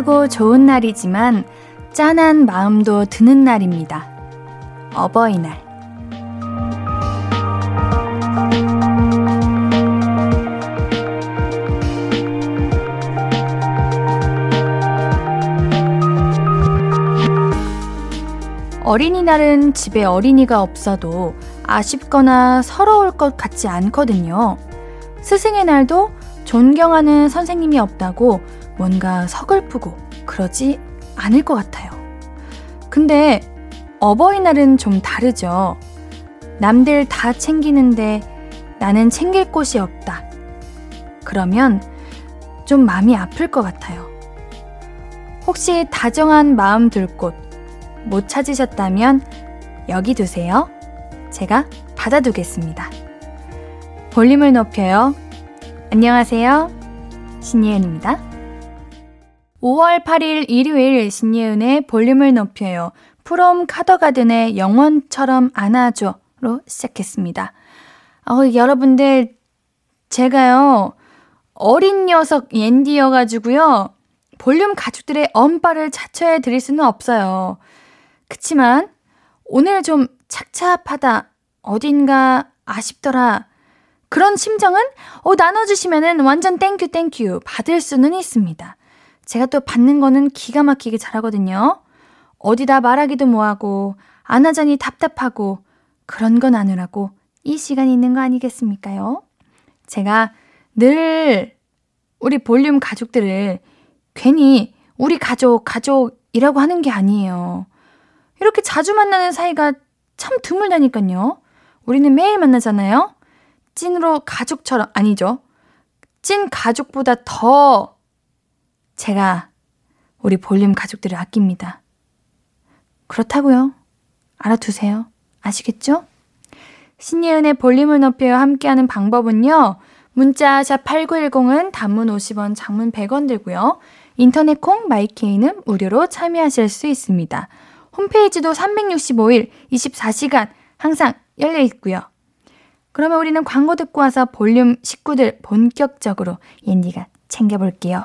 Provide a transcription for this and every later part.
감사하고 좋은 날이지만 짠한 마음도 드는 날입니다. 어버이날. 어린이날은 집에 어린이가 없어도 아쉽거나 서러울 것 같지 않거든요. 스승의 날도 존경하는 선생님이 없다고 뭔가 서글프고 그러지 않을 것 같아요. 근데 어버이날은 좀 다르죠. 남들 다 챙기는데 나는 챙길 곳이 없다. 그러면 좀 마음이 아플 것 같아요. 혹시 다정한 마음 들곳못 찾으셨다면 여기 두세요. 제가 받아두겠습니다. 볼륨을 높여요. 안녕하세요. 신예은입니다. 5월 8일 일요일 신예은의 볼륨을 높여요. 프롬 카더가든의 영원처럼 안아줘로 시작했습니다. 어, 여러분들, 제가요, 어린 녀석 옌디여가지고요, 볼륨 가족들의 엄빠를 자처해 드릴 수는 없어요. 그치만, 오늘 좀 착잡하다, 어딘가 아쉽더라, 그런 심정은, 어, 나눠주시면은 완전 thank you thank you 받을 수는 있습니다. 제가 또 받는 거는 기가 막히게 잘하거든요. 어디다 말하기도 뭐하고, 안 하자니 답답하고, 그런 건 아니라고 이 시간이 있는 거 아니겠습니까요? 제가 늘 우리 볼륨 가족들을 괜히 우리 가족, 가족이라고 하는 게 아니에요. 이렇게 자주 만나는 사이가 참 드물다니까요. 우리는 매일 만나잖아요. 찐으로 가족처럼, 아니죠. 찐 가족보다 더 제가 우리 볼륨 가족들을 아낍니다. 그렇다고요. 알아두세요. 아시겠죠? 신예은의 볼륨을 높여 함께하는 방법은요. 문자 샵 8910은 단문 50원, 장문 100원 들고요. 인터넷 콩 마이케이는 무료로 참여하실 수 있습니다. 홈페이지도 365일 24시간 항상 열려 있고요. 그러면 우리는 광고 듣고 와서 볼륨 식구들 본격적으로 옌디가 챙겨볼게요.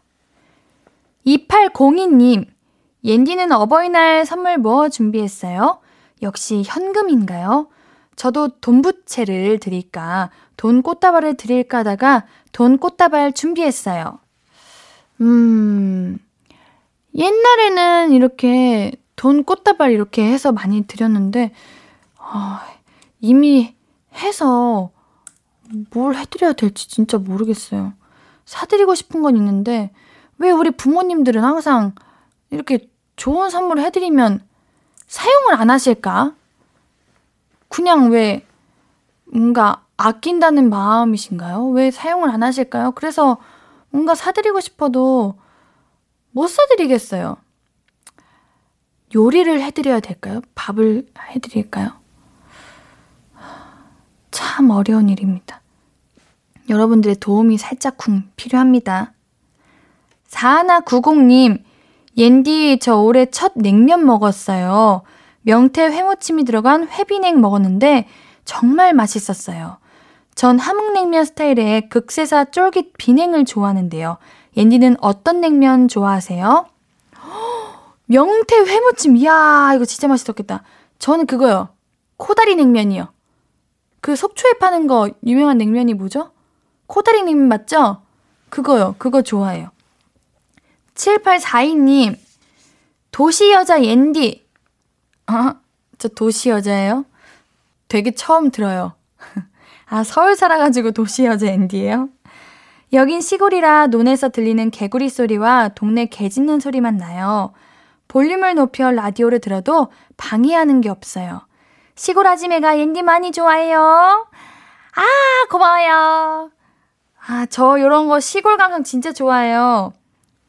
2802님, 옌디는 어버이날 선물 뭐 준비했어요? 역시 현금인가요? 저도 돈부채를 드릴까, 돈 꽃다발을 드릴까 하다가 돈 꽃다발 준비했어요. 음, 옛날에는 이렇게 돈 꽃다발 이렇게 해서 많이 드렸는데, 어, 이미 해서 뭘 해드려야 될지 진짜 모르겠어요. 사드리고 싶은 건 있는데, 왜 우리 부모님들은 항상 이렇게 좋은 선물 해드리면 사용을 안 하실까? 그냥 왜 뭔가 아낀다는 마음이신가요? 왜 사용을 안 하실까요? 그래서 뭔가 사드리고 싶어도 못 사드리겠어요. 요리를 해드려야 될까요? 밥을 해드릴까요? 참 어려운 일입니다. 여러분들의 도움이 살짝쿵 필요합니다. 4190님, 옌디, 저 올해 첫 냉면 먹었어요. 명태 회무침이 들어간 회비냉 먹었는데 정말 맛있었어요. 전 함흥냉면 스타일의 극세사 쫄깃 비냉을 좋아하는데요. 옌디는 어떤 냉면 좋아하세요? 명태 회무침, 이야, 이거 진짜 맛있었겠다. 저는 그거요. 코다리 냉면이요. 그 속초에 파는 거 유명한 냉면이 뭐죠? 코다리 냉면 맞죠? 그거요. 그거 좋아해요. 7842님, 도시여자 옌디. 아, 저 도시여자예요? 되게 처음 들어요. 아, 서울 살아가지고 도시여자 앤디예요? 여긴 시골이라 논에서 들리는 개구리 소리와 동네 개 짖는 소리만 나요. 볼륨을 높여 라디오를 들어도 방해하는 게 없어요. 시골 아지매가 앤디 많이 좋아해요. 아, 고마워요. 아, 저 요런 거 시골 감성 진짜 좋아해요.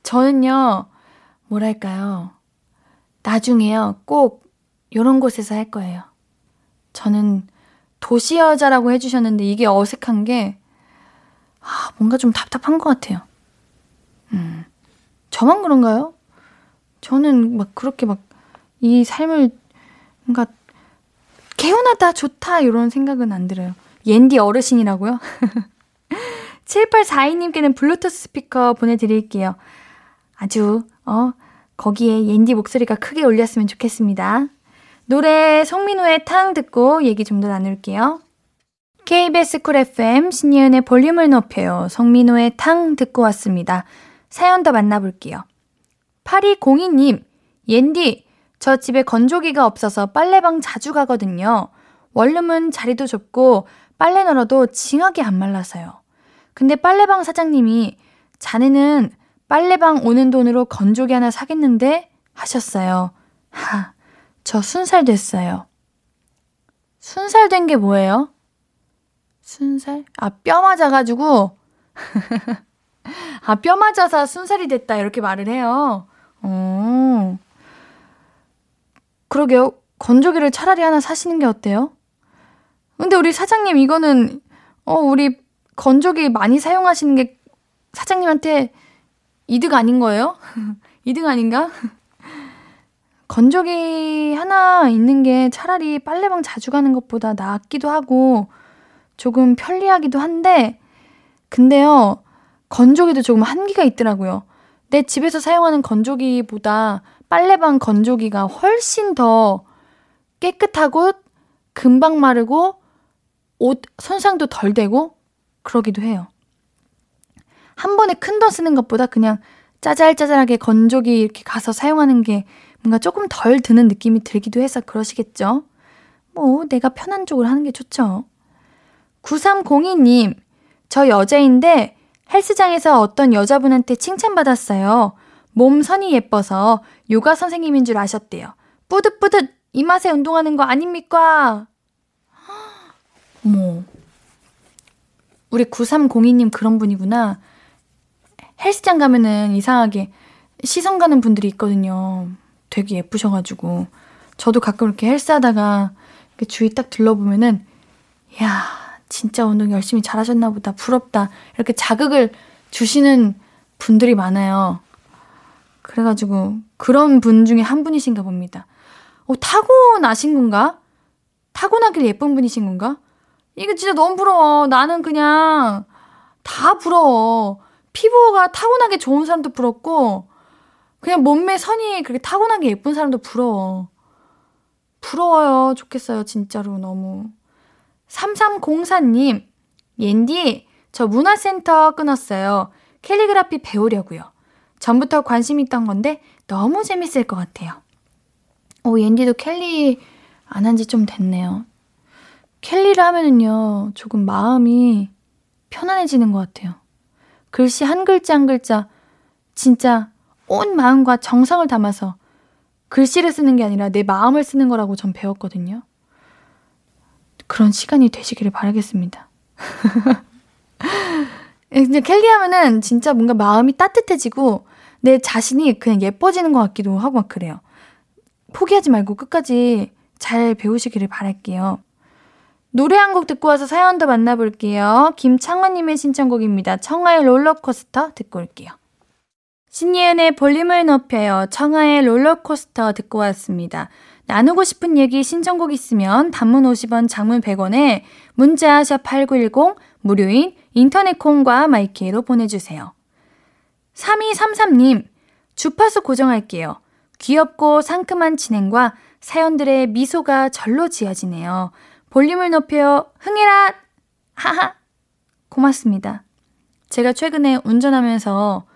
저는요, 뭐랄까요. 나중에요, 꼭 이런 곳에서 할 거예요. 저는 도시 여자라고 해주셨는데 이게 어색한 게, 아, 뭔가 좀 답답한 것 같아요. 음. 저만 그런가요? 저는 막 그렇게 막 이 삶을 뭔가 개운하다, 좋다, 이런 생각은 안 들어요. 옌디 어르신이라고요? 7842님께는 블루투스 스피커 보내드릴게요. 아주, 어, 거기에 옌디 목소리가 크게 울렸으면 좋겠습니다. 노래 송민호의 탕 듣고 얘기 좀 더 나눌게요. KBS Cool FM 신예은의 볼륨을 높여요. 송민호의 탕 듣고 왔습니다. 사연 더 만나볼게요. 8202님, 옌디, 저 집에 건조기가 없어서 빨래방 자주 가거든요. 원룸은 자리도 좁고 빨래 널어도 징하게 안 말라서요. 근데 빨래방 사장님이 자네는 빨래방 오는 돈으로 건조기 하나 사겠는데 하셨어요. 하, 저 순살 됐어요. 순살 된 게 뭐예요? 순살? 아, 뼈 맞아가지고. 아, 뼈 맞아서 순살이 됐다. 이렇게 말을 해요. 어. 그러게요. 건조기를 차라리 하나 사시는 게 어때요? 근데 우리 사장님, 이거는, 어, 우리 건조기 많이 사용하시는 게 사장님한테 이득 아닌 거예요? 이득 아닌가? 건조기 하나 있는 게 차라리 빨래방 자주 가는 것보다 낫기도 하고 조금 편리하기도 한데, 근데요, 건조기도 조금 한계가 있더라고요. 내 집에서 사용하는 건조기보다 빨래방 건조기가 훨씬 더 깨끗하고 금방 마르고 옷 손상도 덜 되고 그러기도 해요. 한 번에 큰 돈 쓰는 것보다 그냥 짜잘짜잘하게 건조기 이렇게 가서 사용하는 게 뭔가 조금 덜 드는 느낌이 들기도 해서 그러시겠죠? 뭐, 내가 편한 쪽으로 하는 게 좋죠. 9302님, 저 여자인데 헬스장에서 어떤 여자분한테 칭찬받았어요. 몸 선이 예뻐서 요가 선생님인 줄 아셨대요. 뿌듯뿌듯 이 맛에 운동하는 거 아닙니까? 어머, 우리 9302님 그런 분이구나. 헬스장 가면은 이상하게 시선 가는 분들이 있거든요. 되게 예쁘셔가지고. 저도 가끔 이렇게 헬스하다가 이렇게 주위 딱 둘러보면은, 야 진짜 운동 열심히 잘하셨나 보다. 부럽다. 이렇게 자극을 주시는 분들이 많아요. 그래가지고 그런 분 중에 한 분이신가 봅니다. 어, 타고나신 건가? 타고나길 예쁜 분이신 건가? 이거 진짜 너무 부러워. 나는 그냥 다 부러워. 피부가 타고나게 좋은 사람도 부럽고, 그냥 몸매 선이 그렇게 타고나게 예쁜 사람도 부러워. 부러워요. 좋겠어요. 진짜로 너무. 3304님, 옌디, 저 문화센터 끊었어요. 캘리그라피 배우려고요. 전부터 관심 있던 건데 너무 재밌을 것 같아요. 오, 옌디도 캘리 안 한 지 좀 됐네요. 캘리를 하면은요, 조금 마음이 편안해지는 것 같아요. 글씨 한 글자 한 글자, 진짜 온 마음과 정성을 담아서 글씨를 쓰는 게 아니라 내 마음을 쓰는 거라고 전 배웠거든요. 그런 시간이 되시기를 바라겠습니다. 근데 캘리 하면은 진짜 뭔가 마음이 따뜻해지고 내 자신이 그냥 예뻐지는 것 같기도 하고 막 그래요. 포기하지 말고 끝까지 잘 배우시기를 바랄게요. 노래 한 곡 듣고 와서 사연 도 만나볼게요. 김창환님의 신청곡입니다. 청하의 롤러코스터 듣고 올게요. 신예은의 볼륨을 높여요. 청하의 롤러코스터 듣고 왔습니다. 나누고 싶은 얘기 신청곡 있으면 단문 50원, 장문 100원에 문자 sharp 8910 무료인 인터넷 콩과 마이케이로 보내주세요. 3233님, 주파수 고정할게요. 귀엽고 상큼한 진행과 사연들의 미소가 절로 지어지네요. 볼륨을 높여 흥해라! 하하! 고맙습니다. 제가 최근에 운전하면서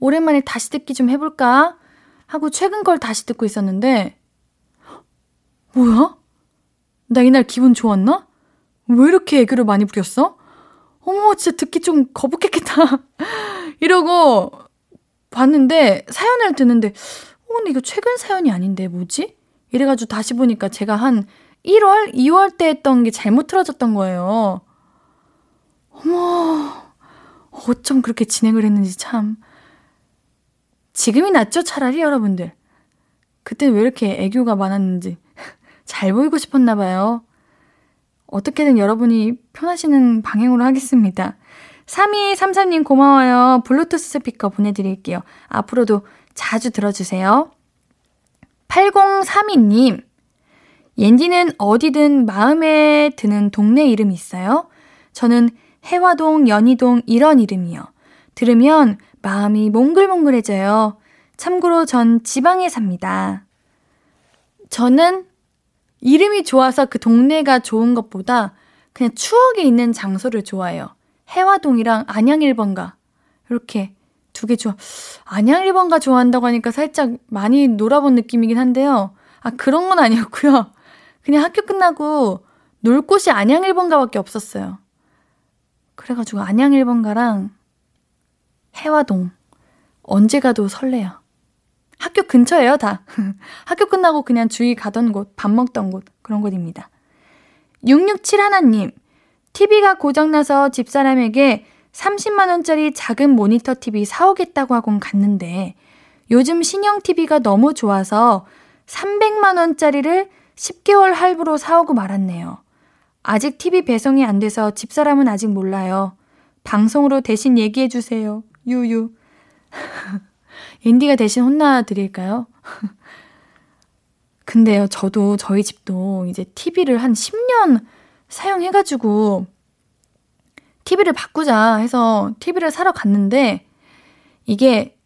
오랜만에 다시 듣기 좀 해볼까? 하고 최근 걸 다시 듣고 있었는데, 뭐야? 나 이날 기분 좋았나? 왜 이렇게 애교를 많이 부렸어? 어머, 진짜 듣기 좀 거북했겠다. 이러고 봤는데, 사연을 듣는데, 어, 근데 이거 최근 사연이 아닌데, 뭐지? 이래가지고 다시 보니까 제가 한 1월, 2월 때 했던 게 잘못 틀어졌던 거예요. 어머, 어쩜 그렇게 진행을 했는지 참. 지금이 낫죠, 차라리 여러분들. 그때 왜 이렇게 애교가 많았는지 잘 보이고 싶었나 봐요. 어떻게든 여러분이 편하시는 방향으로 하겠습니다. 3233님 고마워요. 블루투스 스피커 보내드릴게요. 앞으로도 자주 들어주세요. 8032님, 옌디는 어디든 마음에 드는 동네 이름 있어요? 저는 해화동, 연희동 이런 이름이요. 들으면 마음이 몽글몽글해져요. 참고로 전 지방에 삽니다. 저는 이름이 좋아서 그 동네가 좋은 것보다 그냥 추억이 있는 장소를 좋아해요. 해화동이랑 안양 1번가. 이렇게 두 개 좋아. 안양 1번가 좋아한다고 하니까 살짝 많이 놀아본 느낌이긴 한데요. 아, 그런 건 아니었고요. 그냥 학교 끝나고 놀 곳이 안양 1번가밖에 없었어요. 그래가지고 안양 1번가랑 해화동. 언제 가도 설레요. 학교 근처예요, 다. 학교 끝나고 그냥 주위 가던 곳, 밥 먹던 곳, 그런 곳입니다. 667 하나님, TV가 고장나서 집사람에게 30만원짜리 작은 모니터 TV 사오겠다고 하곤 갔는데, 요즘 신형 TV가 너무 좋아서 300만원짜리를 10개월 할부로 사오고 말았네요. 아직 TV 배송이 안 돼서 집사람은 아직 몰라요. 방송으로 대신 얘기해 주세요. 유유. 앤디가 대신 혼나 드릴까요? 근데요, 저도 저희 집도 이제 TV를 한 10년 사용해가지고 TV를 바꾸자 해서 TV를 사러 갔는데 이게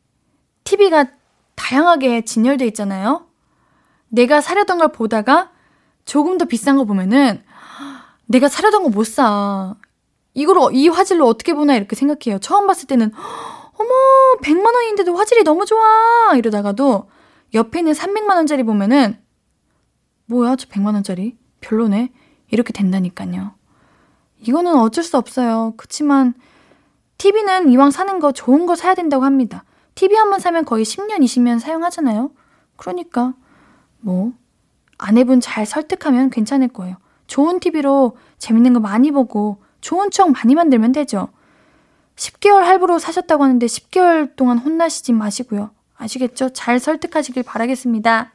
TV가 다양하게 진열돼 있잖아요? 내가 사려던 걸 보다가 조금 더 비싼 거 보면은 내가 사려던 거 못 사. 이걸 이 화질로 어떻게 보나 이렇게 생각해요. 처음 봤을 때는 어머, 100만 원인데도 화질이 너무 좋아! 이러다가도 옆에 는 300만 원짜리 보면은 뭐야, 저 100만 원짜리? 별로네. 이렇게 된다니까요. 이거는 어쩔 수 없어요. 그치만 TV는 이왕 사는 거 좋은 거 사야 된다고 합니다. TV 한 번 사면 거의 10년, 20년 사용하잖아요. 그러니까 뭐 아내분 잘 설득하면 괜찮을 거예요. 좋은 TV로 재밌는 거 많이 보고 좋은 추억 많이 만들면 되죠. 10개월 할부로 사셨다고 하는데 10개월 동안 혼나시지 마시고요. 아시겠죠? 잘 설득하시길 바라겠습니다.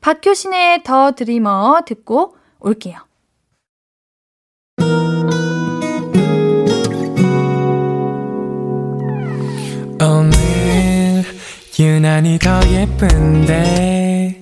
박효신의 더 드리머 듣고 올게요. 오늘 유난히 더 예쁜데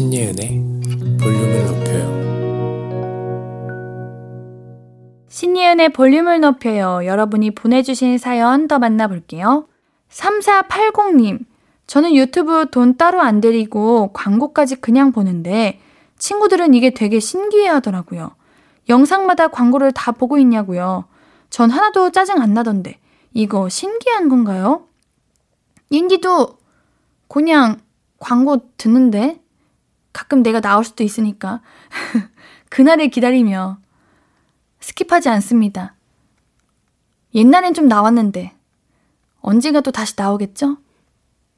신예은의 볼륨을 높여요. 신예은의 볼륨을 높여요. 여러분이 보내주신 사연 더 만나볼게요. 3480님, 저는 유튜브 돈 따로 안 들이고 광고까지 그냥 보는데 친구들은 이게 되게 신기해 하더라고요. 영상마다 광고를 다 보고 있냐고요. 전 하나도 짜증 안 나던데 이거 신기한 건가요? 옌디도 그냥 광고 듣는데 가끔 내가 나올 수도 있으니까. 그날을 기다리며 스킵하지 않습니다. 옛날엔 좀 나왔는데 언젠가 또 다시 나오겠죠?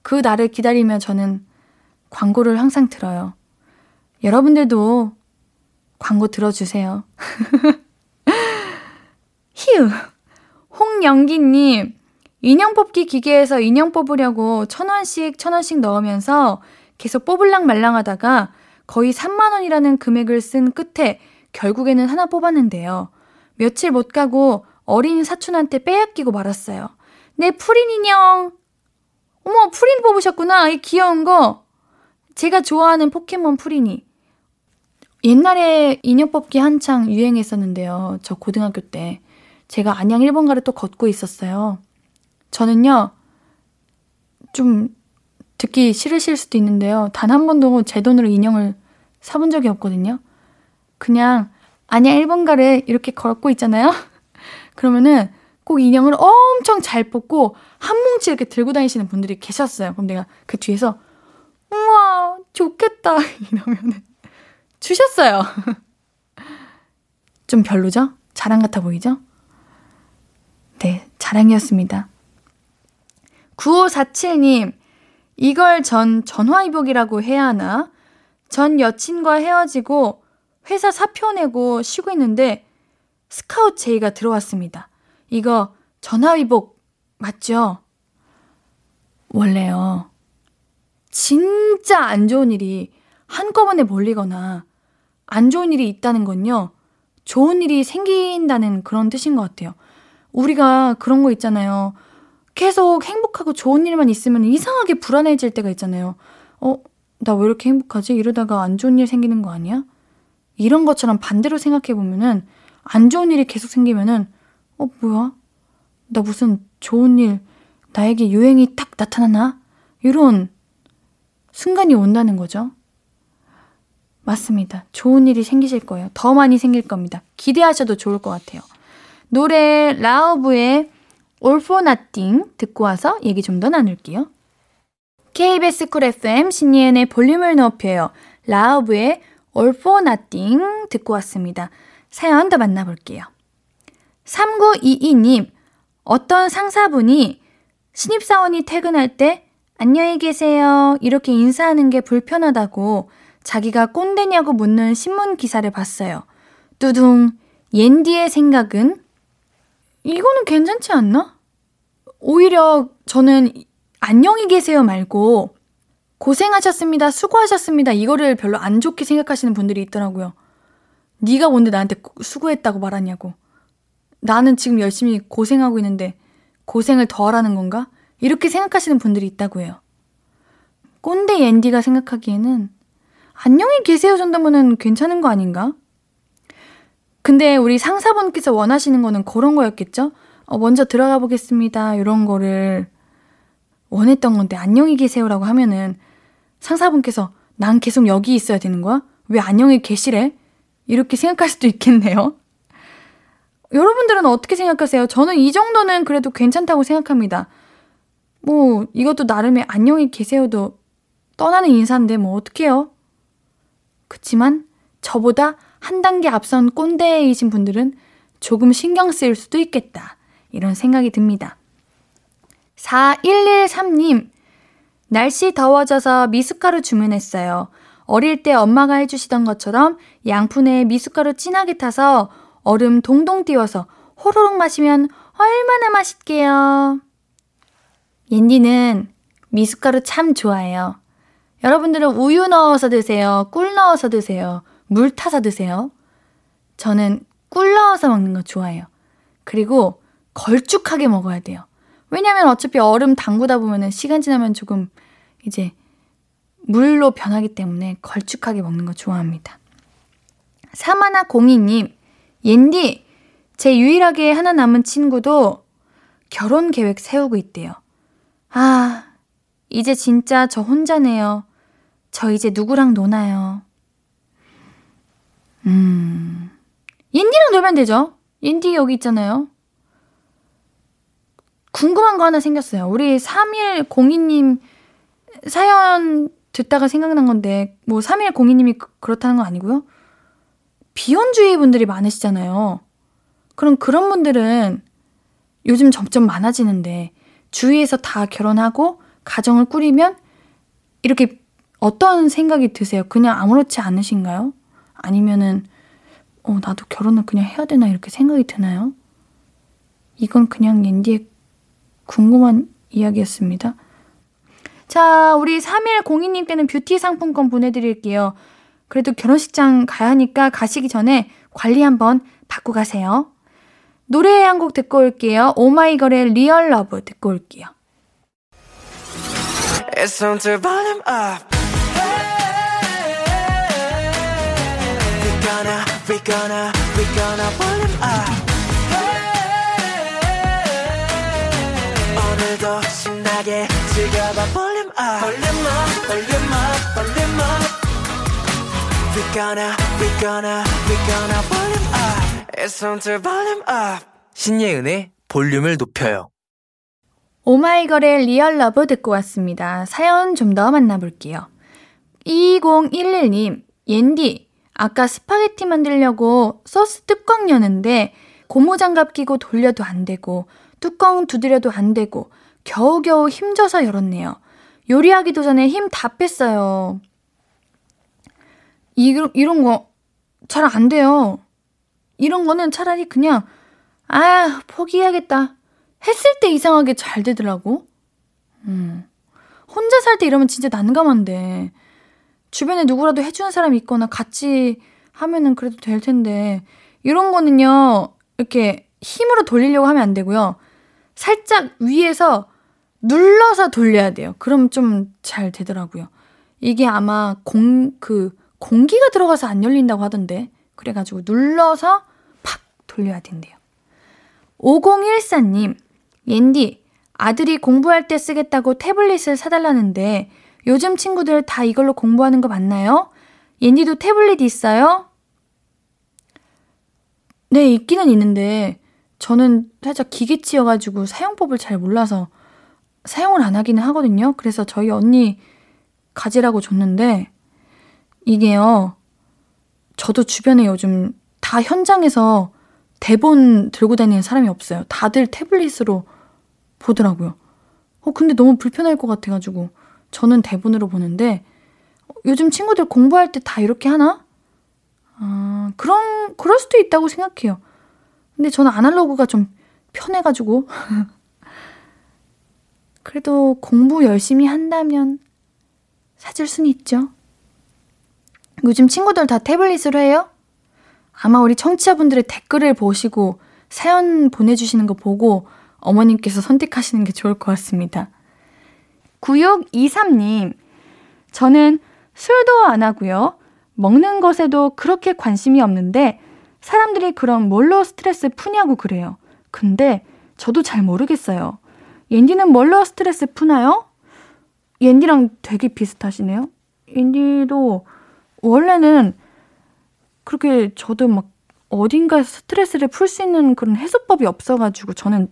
그 날을 기다리며 저는 광고를 항상 들어요. 여러분들도 광고 들어주세요. 휴! 홍영기님, 인형 뽑기 기계에서 인형 뽑으려고 천 원씩 천 원씩 넣으면서 계속 뽑을랑 말랑 하다가 거의 3만 원이라는 금액을 쓴 끝에 결국에는 하나 뽑았는데요. 며칠 못 가고 어린 사촌한테 빼앗기고 말았어요. 내 푸린 인형! 어머, 푸린 뽑으셨구나. 이 귀여운 거. 제가 좋아하는 포켓몬 푸린이. 옛날에 인형 뽑기 한창 유행했었는데요. 저 고등학교 때. 제가 안양 1번가를 또 걷고 있었어요. 저는요, 좀 듣기 싫으실 수도 있는데요. 단 한 번도 제 돈으로 인형을 사본 적이 없거든요. 그냥 안양 1번가를 이렇게 걸고 있잖아요. 그러면은 꼭 인형을 엄청 잘 뽑고 한 뭉치 이렇게 들고 다니시는 분들이 계셨어요. 그럼 내가 그 뒤에서 우와 좋겠다 이러면은 주셨어요. 좀 별로죠? 자랑 같아 보이죠? 네, 자랑이었습니다. 9547님, 이걸 전 전화위복이라고 해야 하나? 전 여친과 헤어지고 회사 사표 내고 쉬고 있는데 스카웃 제의가 들어왔습니다. 이거 전화위복 맞죠? 원래요. 진짜 안 좋은 일이 한꺼번에 몰리거나 안 좋은 일이 있다는 건요. 좋은 일이 생긴다는 그런 뜻인 것 같아요. 우리가 그런 거 있잖아요. 계속 행복하고 좋은 일만 있으면 이상하게 불안해질 때가 있잖아요. 어, 나 왜 이렇게 행복하지? 이러다가 안 좋은 일 생기는 거 아니야? 이런 것처럼 반대로 생각해 보면은 안 좋은 일이 계속 생기면은 어, 뭐야? 나 무슨 좋은 일, 나에게 유행이 딱 나타나나? 이런 순간이 온다는 거죠. 맞습니다. 좋은 일이 생기실 거예요. 더 많이 생길 겁니다. 기대하셔도 좋을 것 같아요. 노래 라우브의 All for Nothing 듣고 와서 얘기 좀 더 나눌게요. KBS 쿨 FM 신예은의 볼륨을 높여요. 라우브의 All for Nothing 듣고 왔습니다. 사연 더 만나볼게요. 3922님, 어떤 상사분이 신입사원이 퇴근할 때 안녕히 계세요. 이렇게 인사하는 게 불편하다고 자기가 꼰대냐고 묻는 신문 기사를 봤어요. 뚜둥, 옌디의 생각은? 이거는 괜찮지 않나? 오히려 저는 안녕히 계세요 말고 고생하셨습니다, 수고하셨습니다 이거를 별로 안 좋게 생각하시는 분들이 있더라고요. 네가 뭔데 나한테 수고했다고 말하냐고. 나는 지금 열심히 고생하고 있는데 고생을 더 하라는 건가? 이렇게 생각하시는 분들이 있다고 해요. 꼰대 앤디가 생각하기에는 안녕히 계세요 정도면은 괜찮은 거 아닌가? 근데 우리 상사분께서 원하시는 거는 그런 거였겠죠? 어, 먼저 들어가 보겠습니다. 이런 거를 원했던 건데 안녕히 계세요라고 하면은 상사분께서 난 계속 여기 있어야 되는 거야? 왜 안녕히 계시래? 이렇게 생각할 수도 있겠네요. 여러분들은 어떻게 생각하세요? 저는 이 정도는 그래도 괜찮다고 생각합니다. 뭐, 이것도 나름의 안녕히 계세요도 떠나는 인사인데 뭐 어떡해요? 그치만 저보다 한 단계 앞선 꼰대이신 분들은 조금 신경 쓰일 수도 있겠다. 이런 생각이 듭니다. 4113님, 날씨 더워져서 미숫가루 주문했어요. 어릴 때 엄마가 해주시던 것처럼 양푼에 미숫가루 진하게 타서 얼음 동동 띄워서 호로록 마시면 얼마나 맛있게요. 옌디는 미숫가루 참 좋아해요. 여러분들은 우유 넣어서 드세요? 꿀 넣어서 드세요? 물 타서 드세요? 저는 꿀 넣어서 먹는 거 좋아해요. 그리고 걸쭉하게 먹어야 돼요. 왜냐면 어차피 얼음 담그다 보면은 시간 지나면 조금 이제 물로 변하기 때문에 걸쭉하게 먹는 거 좋아합니다. 사마나 공이님, 옌디, 제 유일하게 하나 남은 친구도 결혼 계획 세우고 있대요. 아, 이제 진짜 저 혼자네요. 저 이제 누구랑 노나요? 음, 옌디랑 놀면 되죠? 옌디 여기 있잖아요. 궁금한 거 하나 생겼어요. 우리 3102님 사연 듣다가 생각난 건데, 뭐 3102님이 그렇다는 건 아니고요. 비혼주의 분들이 많으시잖아요. 그럼 그런 분들은 요즘 점점 많아지는데, 주위에서 다 결혼하고 가정을 꾸리면 이렇게 어떤 생각이 드세요? 그냥 아무렇지 않으신가요? 아니면은, 어, 나도 결혼을 그냥 해야 되나 이렇게 생각이 드나요? 이건 그냥 옌디의 궁금한 이야기였습니다. 자, 우리 3102님께는 뷰티 상품권 보내드릴게요. 그래도 결혼식장 가야 하니까 가시기 전에 관리 한번 받고 가세요. 노래 한 곡 듣고 올게요. 오마이걸의 Real Love 듣고 올게요. Gonna, we gonna, we gonna volume up. 오늘도 신나게 즐겨봐 volume up volume up volume up volume up We gonna we gonna we gonna volume up It's time to volume up 신예은의 볼륨을 높여요. 오마이걸의 Real Love 듣고 왔습니다. 사연 좀 더 만나볼게요. 2011님, 옌디, 아까 스파게티 만들려고 소스 뚜껑 여는데 고무장갑 끼고 돌려도 안 되고 뚜껑 두드려도 안 되고 겨우겨우 힘줘서 열었네요. 요리하기도 전에 힘 다 뺐어요. 이, 이런 거 잘 안 돼요. 이런 거는 차라리 그냥 아 포기해야겠다 했을 때 이상하게 잘 되더라고. 음. 혼자 살 때 이러면 진짜 난감한데 주변에 누구라도 해주는 사람이 있거나 같이 하면은 그래도 될 텐데 이런 거는요 이렇게 힘으로 돌리려고 하면 안 되고요. 살짝 위에서 눌러서 돌려야 돼요. 그럼 좀 잘 되더라고요. 이게 아마 공, 그, 공기가 들어가서 안 열린다고 하던데. 그래가지고 눌러서 팍 돌려야 된대요. 5014님, 옌디, 아들이 공부할 때 쓰겠다고 태블릿을 사달라는데 요즘 친구들 다 이걸로 공부하는 거 맞나요? 옌디도 태블릿 있어요? 네, 있기는 있는데 저는 살짝 기계치여가지고 사용법을 잘 몰라서 사용을 안 하기는 하거든요. 그래서 저희 언니 가지라고 줬는데 이게요. 저도 주변에 요즘 다 현장에서 대본 들고 다니는 사람이 없어요. 다들 태블릿으로 보더라고요. 어, 근데 너무 불편할 것 같아가지고 저는 대본으로 보는데 요즘 친구들 공부할 때 다 이렇게 하나? 아, 그런, 그럴 수도 있다고 생각해요. 근데 저는 아날로그가 좀 편해가지고. 그래도 공부 열심히 한다면 사줄 수는 있죠. 요즘 친구들 다 태블릿으로 해요? 아마 우리 청취자분들의 댓글을 보시고 사연 보내주시는 거 보고 어머님께서 선택하시는 게 좋을 것 같습니다. 9623님, 저는 술도 안 하고요. 먹는 것에도 그렇게 관심이 없는데 사람들이 그럼 뭘로 스트레스 푸냐고 그래요. 근데 저도 잘 모르겠어요. 옌디는 뭘로 스트레스 푸나요? 옌디랑 되게 비슷하시네요. 옌디도 원래는 그렇게 저도 막 어딘가 스트레스를 풀 수 있는 그런 해소법이 없어가지고 저는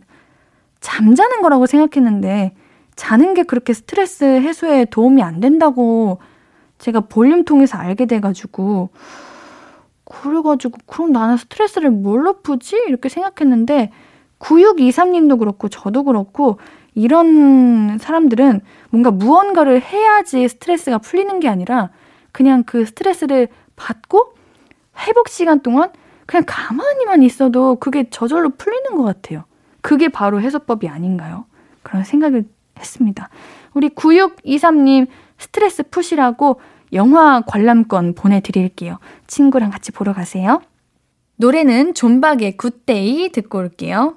잠자는 거라고 생각했는데 자는 게 그렇게 스트레스 해소에 도움이 안 된다고 제가 볼륨 통해서 알게 돼가지고 그래가지고 그럼 나는 스트레스를 뭘로 푸지? 이렇게 생각했는데 9623님도 그렇고 저도 그렇고 이런 사람들은 뭔가 무언가를 해야지 스트레스가 풀리는 게 아니라 그냥 그 스트레스를 받고 회복 시간 동안 그냥 가만히만 있어도 그게 저절로 풀리는 것 같아요. 그게 바로 해소법이 아닌가요? 그런 생각을 했습니다. 우리 9623님 스트레스 푸시라고 영화 관람권 보내드릴게요. 친구랑 같이 보러 가세요. 노래는 존박의 굿데이 듣고 올게요.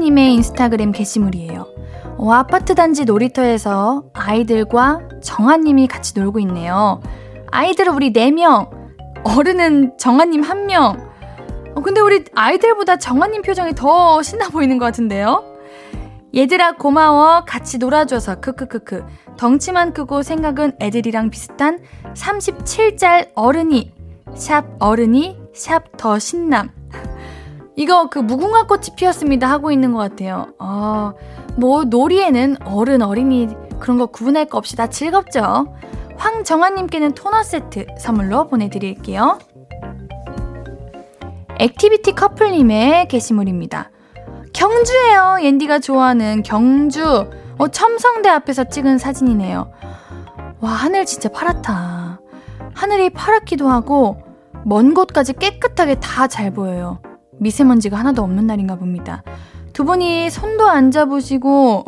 황정아님의 인스타그램 게시물이에요. 어, 아파트 단지 놀이터에서 아이들과 정아님이 같이 놀고 있네요. 아이들은 우리 4명, 어른은 정아님 1명. 어, 근데 우리 아이들보다 정아님 표정이 더 신나 보이는 것 같은데요? 얘들아 고마워 같이 놀아줘서 크크크크 덩치만 크고 생각은 애들이랑 비슷한 37짤 어른이 샵 어른이 샵 더 신남 이거 그 무궁화 꽃이 피었습니다 하고 있는 것 같아요 어, 뭐 놀이에는 어른 어린이 그런 거 구분할 거 없이 다 즐겁죠 황정아님께는 토너 세트 선물로 보내드릴게요 액티비티 커플님의 게시물입니다. 경주예요. 옌디가 좋아하는 경주. 어, 첨성대 앞에서 찍은 사진이네요. 와, 하늘 진짜 파랗다. 하늘이 파랗기도 하고, 먼 곳까지 깨끗하게 다 잘 보여요. 미세먼지가 하나도 없는 날인가 봅니다. 두 분이 손도 안 잡으시고,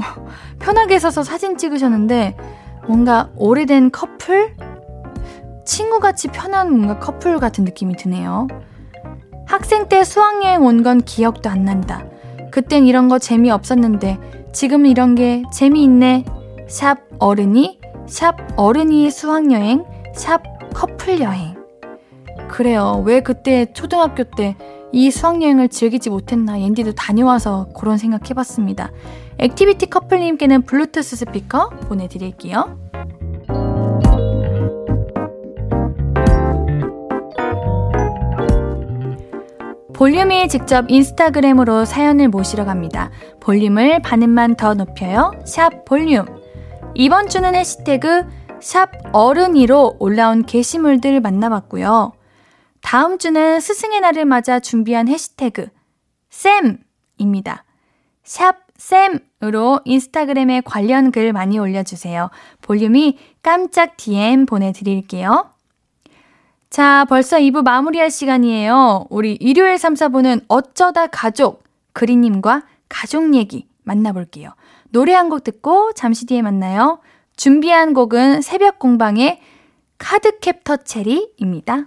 편하게 서서 사진 찍으셨는데, 뭔가 오래된 커플? 친구같이 편한 뭔가 커플 같은 느낌이 드네요. 학생 때 수학여행 온 건 기억도 안 난다. 그땐 이런 거 재미없었는데 지금은 이런 게 재미있네. 샵 어른이, 샵 어른이 수학여행, 샵 커플여행. 그래요. 왜 그때 초등학교 때 이 수학여행을 즐기지 못했나 옌디도 다녀와서 그런 생각 해봤습니다. 액티비티 커플님께는 블루투스 스피커 보내드릴게요. 볼륨이 직접 인스타그램으로 사연을 모시러 갑니다. 볼륨을 반음만 더 높여요. 샵 볼륨. 이번 주는 해시태그 샵 어른이로 올라온 게시물들 만나봤고요. 다음 주는 스승의 날을 맞아 준비한 해시태그 쌤입니다. 샵 쌤으로 인스타그램에 관련 글 많이 올려주세요. 볼륨이 깜짝 DM 보내드릴게요. 자, 벌써 2부 마무리할 시간이에요. 우리 일요일 3, 4부는 어쩌다 가족, 그리님과 가족 얘기 만나볼게요. 노래 한 곡 듣고 잠시 뒤에 만나요. 준비한 곡은 새벽 공방의 카드 캡터 체리입니다.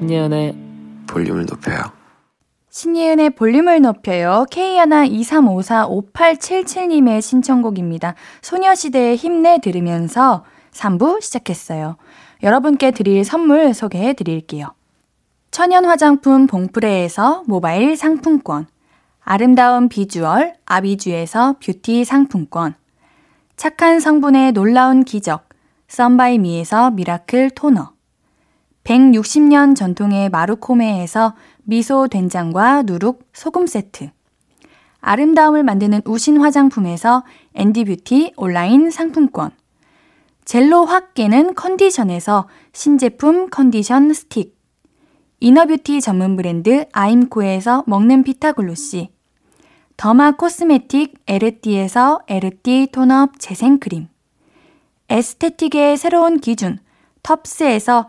신예은의 볼륨을 높여요 신예은의 볼륨을 높여요. K하나 23545877님의 신청곡입니다. 소녀시대의 힘내 들으면서 3부 시작했어요. 여러분께 드릴 선물 소개해 드릴게요. 천연 화장품 봉프레에서 모바일 상품권, 아름다운 비주얼 아비주에서 뷰티 상품권, 착한 성분의 놀라운 기적 썬바이미에서 미라클 토너, 160년 전통의 마루코메에서 미소 된장과 누룩 소금 세트, 아름다움을 만드는 우신 화장품에서 앤디뷰티 온라인 상품권, 젤로 확 깨는 컨디션에서 신제품 컨디션 스틱, 이너뷰티 전문 브랜드 아임코에서 먹는 피타글로시, 더마 코스메틱 에르띠에서 에르띠 톤업 재생크림, 에스테틱의 새로운 기준 텁스에서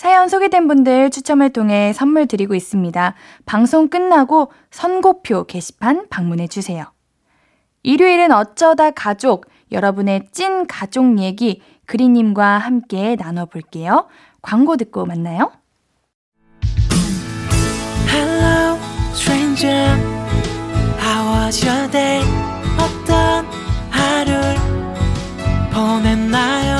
사연 소개된 분들 추첨을 통해 선물 드리고 있습니다. 방송 끝나고 선곡표 게시판 방문해 주세요. 일요일은 어쩌다 가족, 여러분의 찐 가족 얘기 그리님과 함께 나눠볼게요. 광고 듣고 만나요. Hello, stranger. How was your day? 어떤 하루를 보냈나요?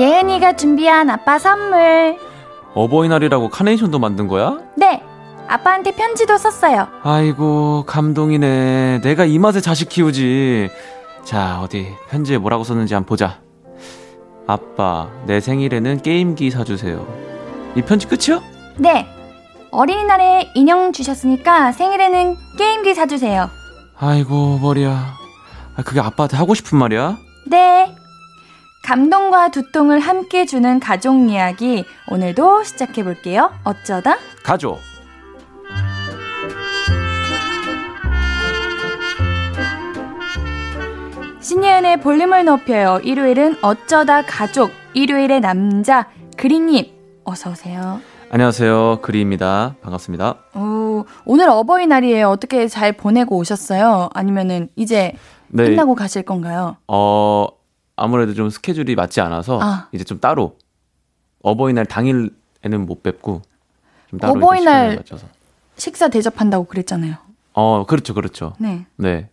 예은이가 준비한 아빠 선물. 어버이날이라고 카네이션도 만든 거야? 네, 아빠한테 편지도 썼어요. 아이고 감동이네 내가 이 맛에 자식 키우지 자 어디 편지에 뭐라고 썼는지 한번 보자 아빠 내 생일에는 게임기 사주세요 이 편지 끝이야? 네, 어린이날에 인형 주셨으니까 생일에는 게임기 사주세요. 아이고 머리야 아, 그게 아빠한테 하고 싶은 말이야? 네. 감동과 두통을 함께 주는 가족 이야기 오늘도 시작해 볼게요. 어쩌다 가족. 신예은의 볼륨을 높여요. 일요일은 어쩌다 가족. 일요일의 남자 그린님 어서 오세요. 안녕하세요. 그리입니다. 반갑습니다. 오, 오늘 어버이날이에요. 어떻게 잘 보내고 오셨어요? 아니면은 이제 네. 끝나고 가실 건가요? 어, 아무래도 좀 스케줄이 맞지 않아서 아. 이제 좀 따로 어버이날 당일에는 못 뵙고 좀 따로 어버이날- 맞춰서. 식사 대접한다고 그랬잖아요. 어, 그렇죠. 그렇죠. 네. 네.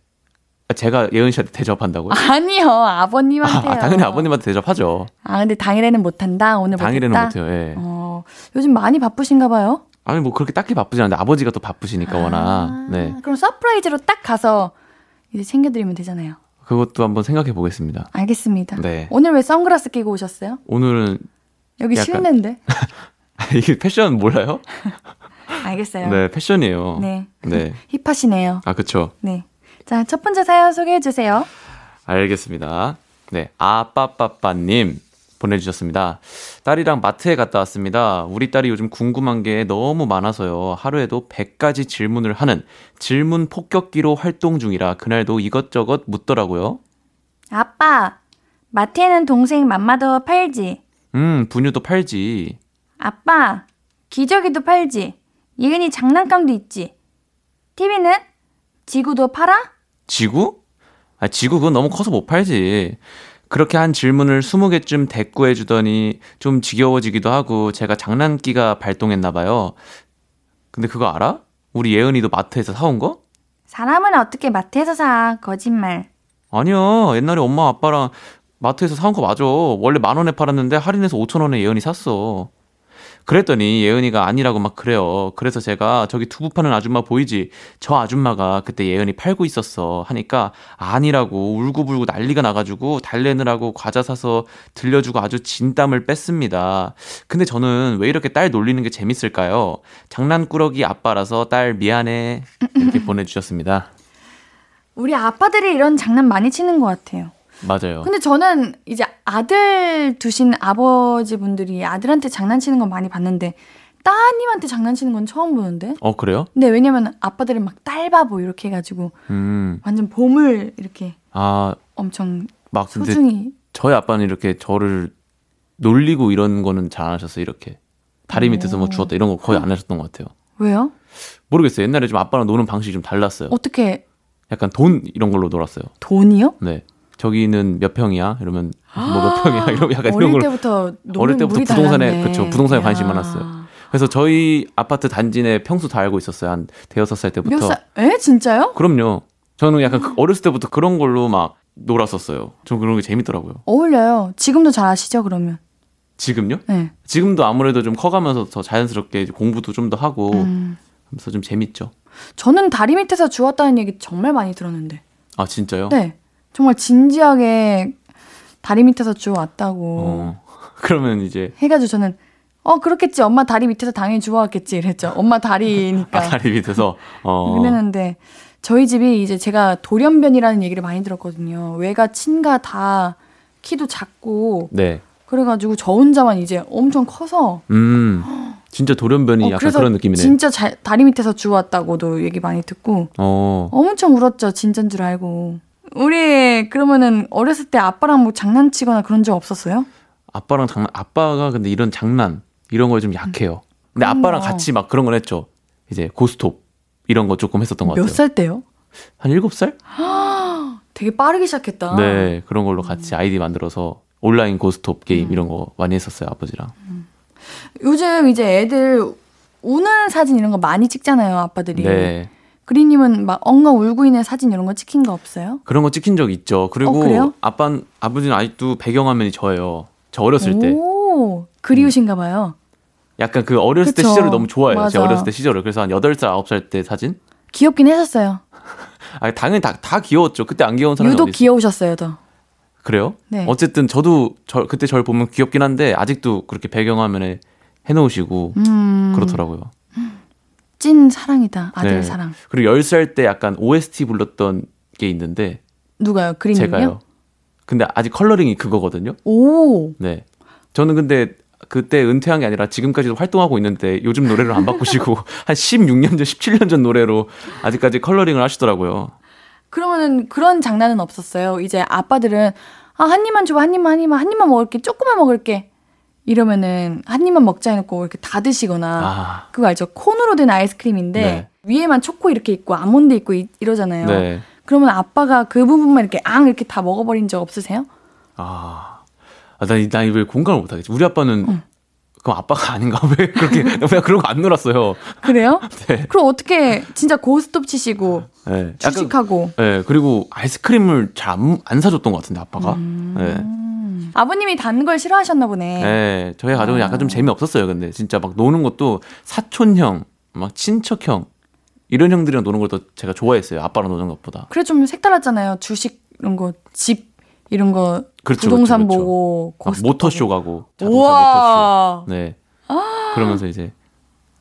아, 제가 예은 씨한테 대접한다고요? 아니요, 아버님한테요. 아, 당연히 아버님한테 대접하죠. 아, 근데 당일에는 못한다. 오늘 당일에는 못했다. 못해요. 예. 어, 요즘 많이 바쁘신가 봐요. 아니 뭐 그렇게 딱히 바쁘지 않은데 아버지가 또 바쁘시니까 워낙. 아, 네. 그럼 서프라이즈로 딱 가서 이제 챙겨드리면 되잖아요. 그것도 한번 생각해 보겠습니다. 알겠습니다. 네. 오늘 왜 선글라스 끼고 오셨어요? 오늘은 여기 약간- 실내인데. 이게 패션 몰라요? 알겠어요. 네, 패션이에요. 네. 네. 힙하시네요. 아, 그쵸. 네. 자, 첫 번째 사연 소개해 주세요. 알겠습니다. 네, 아빠빠빠님 보내주셨습니다. 딸이랑 마트에 갔다 왔습니다. 우리 딸이 요즘 궁금한 게 너무 많아서요. 하루에도 100가지 질문을 하는 질문 폭격기로 활동 중이라 그날도 이것저것 묻더라고요. 아빠, 마트에는 동생 맘마더 팔지. 음, 분유도 팔지. 아빠, 기저귀도 팔지. 예은이 장난감도 있지. TV는? 지구도 팔아? 지구? 아, 지구 그건 너무 커서 못 팔지. 그렇게 한 질문을 20개쯤 대꾸해 주더니 좀 지겨워지기도 하고 제가 장난기가 발동했나 봐요. 근데 그거 알아? 우리 예은이도 마트에서 사온 거? 사람은 어떻게 마트에서 사? 거짓말. 아니야. 옛날에 엄마 아빠랑 마트에서 사온 거 맞아. 원래 만 원에 팔았는데 할인해서 5천 원에 예은이 샀어. 그랬더니 예은이가 아니라고 막 그래요. 그래서 제가 저기 두부 파는 아줌마 보이지? 저 아줌마가 그때 예은이 팔고 있었어. 하니까 아니라고 울고불고 난리가 나가지고 달래느라고 과자 사서 들려주고 아주 진땀을 뺐습니다. 근데 저는 왜 이렇게 딸 놀리는 게 재밌을까요? 장난꾸러기 아빠라서 딸 미안해. 이렇게 보내주셨습니다. 우리 아빠들이 이런 장난 많이 치는 것 같아요. 맞아요. 근데 저는 이제 아들 두신 아버지 분들이 아들한테 장난치는 건 많이 봤는데 따님한테 장난치는 건 처음 보는데. 어, 그래요? 근데 왜냐면 아빠들은 막 딸바보 이렇게 해가지고 음. 완전 보물 이렇게 아, 엄청 막 소중히. 저희 아빠는 이렇게 저를 놀리고 이런 거는 잘 안 하셨어요, 이렇게. 다리 밑에서 뭐 주웠다 이런 거 거의 안 하셨던 것 같아요. 왜요? 모르겠어요. 옛날에 좀 아빠랑 노는 방식이 좀 달랐어요. 어떻게 약간 돈 이런 걸로 놀았어요. 돈이요? 네. 저기는 몇 평이야? 이러면 뭐 몇 평이야? 이러면 약간 이런 어릴 걸. 때부터 어릴 때부터 부동산에. 그쵸 부동산에 관심이 야. 많았어요. 그래서 저희 아파트 단지 내 평수 다 알고 있었어요. 한 대여섯 살 때부터. 몇 살? 에 진짜요? 그럼요. 저는 약간 그 어렸을 때부터 그런 걸로 막 놀았었어요. 저 그런 게 재밌더라고요. 어울려요. 지금도 잘 아시죠 그러면? 지금요? 네. 지금도 아무래도 좀 커가면서 더 자연스럽게 공부도 좀 더 하고 음. 하면서 좀 재밌죠. 저는 다리 밑에서 주웠다는 얘기 정말 많이 들었는데. 아 진짜요? 네. 정말 진지하게 다리 밑에서 주워왔다고 어. 그러면 이제 해가지고 저는 어 그렇겠지 엄마 다리 밑에서 당연히 주워왔겠지 이랬죠. 엄마 다리니까. 아, 다리 밑에서 어. 그랬는데 저희 집이 이제 제가 돌연변이라는 얘기를 많이 들었거든요. 외가 친가 다 키도 작고 네. 그래가지고 저 혼자만 이제 엄청 커서 음. 진짜 돌연변이 어, 약간 그런 느낌이네. 진짜 잘, 다리 밑에서 주워왔다고도 얘기 많이 듣고 어. 엄청 울었죠. 진짠 줄 알고. 우리 그러면은 어렸을 때 아빠랑 뭐 장난치거나 그런 적 없었어요? 아빠랑 장난 아빠가 근데 이런 장난 이런 거에 좀 약해요. 근데. 아빠랑 같이 막 그런 걸 했죠. 이제 고스톱 이런 거 조금 했었던 것 같아요. 몇 살 때요? 한 일곱 살? 되게 빠르게 시작했다. 네. 그런 걸로 같이 아이디 만들어서 온라인 고스톱 게임 음. 이런 거 많이 했었어요, 아버지랑. 요즘 이제 애들 우는 사진 이런 거 많이 찍잖아요, 아빠들이. 네. 그리님은 막 엉엉 울고 있는 사진 이런 거 찍힌 거 없어요? 그런 거 찍힌 적 있죠. 그리고 어? 아빠 아버지는 아직도 배경화면이 저예요. 저 어렸을 때. 오, 그리우신가 봐요. 약간 그 어렸을 때 그쵸. 시절을 너무 좋아해요. 제 맞아. 어렸을 때 시절을. 그래서 한 8살, 9살 때 사진? 귀엽긴 했었어요. 아, 당연히 다, 다 귀여웠죠. 그때 안 귀여운 사람이 유독? 귀여우셨어요, 더. 그래요? 네. 어쨌든 저도 저, 그때 저를 보면 귀엽긴 한데 아직도 그렇게 배경화면에 해놓으시고 음. 그렇더라고요. 찐 사랑이다. 아들 네. 사랑. 그리고 10살 때 약간 OST 불렀던 게 있는데 누가요? 그리님이요? 제가요. 근데 아직 컬러링이 그거거든요. 오. 네. 저는 근데 그때 은퇴한 게 아니라 지금까지도 활동하고 있는데 요즘 노래를 안 바꾸시고 한 16년 전, 17년 전 노래로 아직까지 컬러링을 하시더라고요. 그러면은 그런 장난은 없었어요. 이제 아빠들은 아, 한 입만 줘봐, 한 입만, 한 입만, 한 입만 먹을게, 조금만 먹을게. 이러면은 한 입만 먹자 해놓고 이렇게 다 드시거나 아, 그거 알죠? 콘으로 된 아이스크림인데 네. 위에만 초코 이렇게 있고 아몬드 있고 이, 이러잖아요. 네. 그러면 아빠가 그 부분만 이렇게 앙 이렇게 다 먹어버린 적 없으세요? 아, 아 나, 나 이걸 공감을 못하겠지. 우리 아빠는 응. 그럼 아빠가 아닌가? 왜 그렇게, 왜 그런 거 안 놀았어요? 그래요? 네. 그럼 어떻게 진짜 고스톱 치시고 네. 약간, 주식하고 네. 그리고 아이스크림을 잘안안 사줬던 것 같은데, 아빠가. 음. 네. 아버님이 단 걸 싫어하셨나 보네. 네, 저희 가족은 약간 좀 재미없었어요. 근데 진짜 막 노는 것도 사촌형, 막 친척형 이런 형들이랑 노는 걸 더 제가 좋아했어요. 아빠랑 노는 것보다. 그래 좀 색달랐잖아요. 주식 이런 거, 집 이런 거 그렇죠, 부동산 그렇죠, 그렇죠. 보고 모터쇼. 가고 자동차 모터쇼. 우와. 네. 그러면서 이제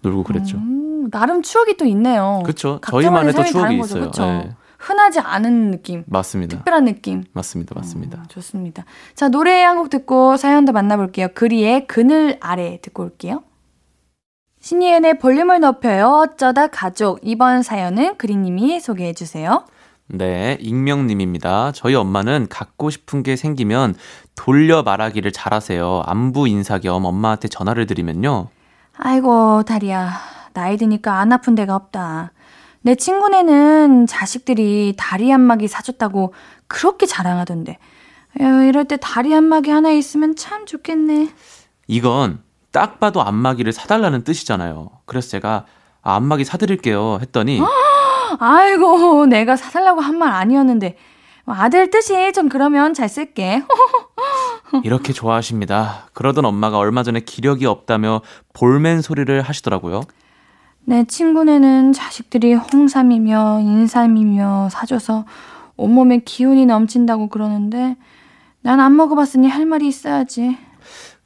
놀고 그랬죠. 음, 나름 추억이 또 있네요. 그렇죠. 저희만의 또 추억이 있어요. 네. 흔하지 않은 느낌, 맞습니다. 특별한 느낌. 맞습니다. 맞습니다. 음, 좋습니다. 자, 노래 한 곡 듣고 사연도 만나볼게요. 그리의 그늘 아래 듣고 올게요. 신예은의 볼륨을 높여요. 어쩌다 가족. 이번 사연은 그리님이 소개해 주세요. 네, 익명님입니다. 저희 엄마는 갖고 싶은 게 생기면 돌려 말하기를 잘하세요. 안부 인사 겸 엄마한테 전화를 드리면요. 아이고, 다리야. 나이 드니까 안 아픈 데가 없다. 내 친구네는 자식들이 다리 한마기 사줬다고 그렇게 자랑하던데. 에휴, 이럴 때 다리 한마기 하나 있으면 참 좋겠네. 이건 딱 봐도 안마기를 사달라는 뜻이잖아요. 그래서 제가 아, 안마기 사드릴게요 했더니 아이고, 내가 사달라고 한 말 아니었는데. 아들 뜻이 좀 그러면 잘 쓸게. 이렇게 좋아하십니다. 그러던 엄마가 얼마 전에 기력이 없다며 볼멘 소리를 하시더라고요. 내 친구네는 자식들이 홍삼이며 인삼이며 사줘서 온몸에 기운이 넘친다고 그러는데 난 안 먹어봤으니 할 말이 있어야지.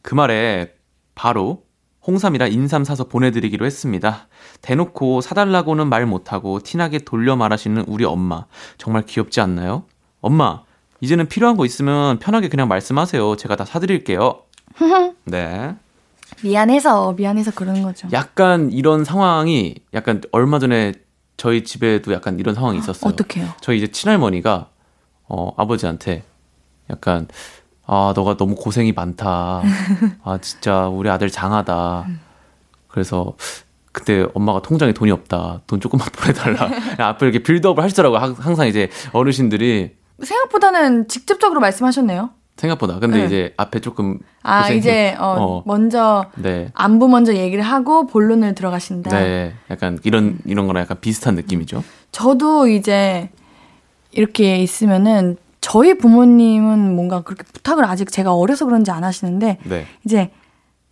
그 말에 바로 홍삼이랑 인삼 사서 보내드리기로 했습니다. 대놓고 사달라고는 말 못하고 티나게 돌려 말하시는 우리 엄마. 정말 귀엽지 않나요? 엄마, 이제는 필요한 거 있으면 편하게 그냥 말씀하세요. 제가 다 사드릴게요. 네. 미안해서 미안해서 그러는 거죠. 약간 이런 상황이 약간 얼마 전에 저희 집에도 약간 이런 상황이 있었어요. 어떡해요? 저희 이제 친할머니가 어 아버지한테 약간 아 너가 너무 고생이 많다. 아 진짜 우리 아들 장하다. 그래서 그때 엄마가 통장에 돈이 없다. 돈 조금만 보내달라. 앞에 이렇게 빌드업을 하시더라고요. 항- 항상 이제 어르신들이 생각보다는 직접적으로 말씀하셨네요. 생각보다. 근데 네. 이제 앞에 조금 아 이제 어, 어. 먼저 네. 안부 먼저 얘기를 하고 본론을 들어가신다. 네. 약간 이런 이런 거랑 약간 비슷한 느낌이죠. 저도 이제 이렇게 있으면은 저희 부모님은 뭔가 그렇게 부탁을 아직 제가 어려서 그런지 안 하시는데 네. 이제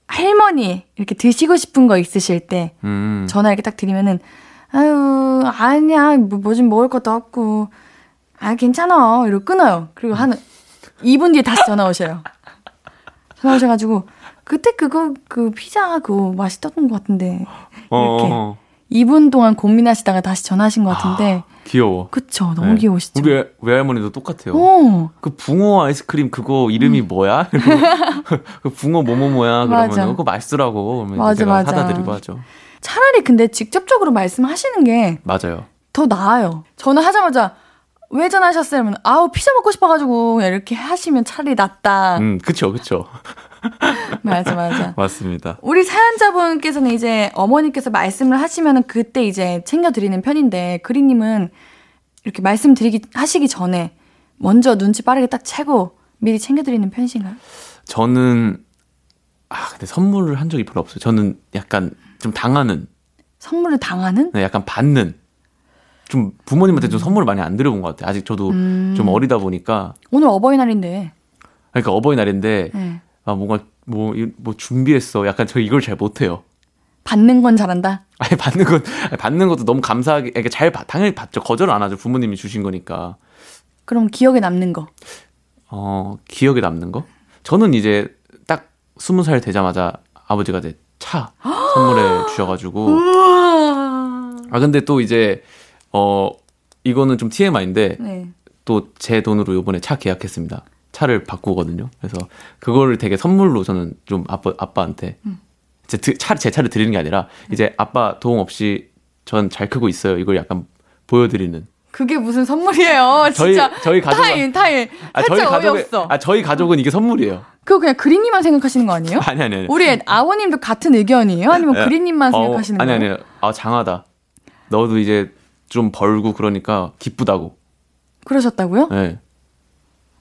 할머니 이렇게 드시고 싶은 거 있으실 때 음. 전화 이렇게 딱 드리면은 아유 아니야 뭐좀 먹을 것도 없고 아 괜찮아 이러고 끊어요 그리고 한 2분 뒤에 다시 전화 오셔요 전화 오셔가지고 그때 그거 그 피자 그거 맛있었던 것 같은데 이렇게 어. 2분 동안 고민하시다가 다시 전화하신 것 같은데 귀여워. 그쵸 너무 네. 귀여우시죠 우리 외- 외할머니도 똑같아요. 어그 붕어 아이스크림 그거 이름이 뭐야? 이러고 그 붕어 뭐뭐 뭐야 그러면 맞아. 그거 맛있더라고. 그러면 맞아, 제가 맞아. 사다 드리고 하죠. 차라리 근데 직접적으로 말씀하시는 게 맞아요. 더 나아요. 전화하자마자 왜 전화하셨어요? 그러면 아우 피자 먹고 싶어가지고 이렇게 하시면 차라리 낫다. 음, 그쵸, 그쵸. 맞아 맞아. 맞습니다. 우리 사연자분께서는 이제 어머니께서 말씀을 하시면은 그때 이제 챙겨드리는 편인데 그리님은 이렇게 말씀드리기 하시기 전에 먼저 눈치 빠르게 딱 채고 미리 챙겨드리는 편이신가요? 저는 아 근데 선물을 한 적이 별로 없어요. 저는 약간 좀 당하는, 선물을 당하는? 네, 약간 받는. 좀 부모님한테 좀 선물을 많이 안 드려본 것 같아요. 아직 저도 음. 좀 어리다 보니까. 오늘 어버이날인데. 그러니까 어버이날인데 네. 아 뭔가 뭐, 이- 뭐 준비했어. 약간 저 이걸 잘 못해요. 받는 건 잘한다. 아니 받는 것 아니, 받는 것도 너무 감사하게 그러니까 잘 받, 당연히 받죠. 거절 안 하죠. 부모님이 주신 거니까. 그럼 기억에 남는 거. 어 기억에 남는 거? 저는 이제 딱 스무 살 되자마자 아버지가 이제 차 선물해 주셔가지고 우와. 아 근데 또 이제 어 이거는 좀 TMI인데 네. 또 제 돈으로 요번에 차 계약했습니다. 차를 바꾸거든요. 그래서 그거를 되게 선물로 저는 좀 아빠 아빠한테 음. 제, 드- 차, 제 차를 드리는 게 아니라 이제 아빠 도움 없이 전 잘 크고 있어요. 이걸 약간 보여드리는. 그게 무슨 선물이에요? 저희 진짜 저희 가족 타임 타임. 아 저희 가족은 어이없어. 아 저희 가족은 이게 선물이에요. 그거 그냥 그린님만 생각하시는 거 아니에요? 아니 아니 아니. 우리 아버님도 같은 의견이에요? 아니면 예. 그린님만 어, 생각하시는 아니 거예요? 아니 아 장하다. 너도 이제 좀 벌고 그러니까 기쁘다고. 그러셨다고요? 네.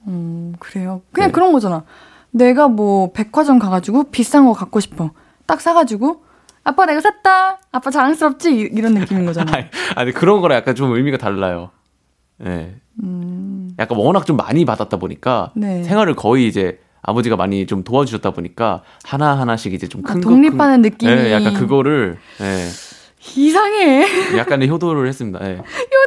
음, 그래요. 그냥 네. 그런 거잖아. 내가 뭐 백화점 가가지고 비싼 거 갖고 싶어. 딱 사가지고 아빠 내가 샀다. 아빠 자랑스럽지? 이- 이런 느낌인 거잖아. 아니, 아니 그런 거랑 약간 좀 의미가 달라요. 네. 약간 워낙 좀 많이 받았다 보니까 음. 네. 생활을 거의 이제 아버지가 많이 좀 도와주셨다 보니까 하나 하나씩 이제 좀 아, 큰 독립하는 큰- 느낌이. 네, 약간 그거를 네, 이상해. 약간의 효도를 했습니다. 네.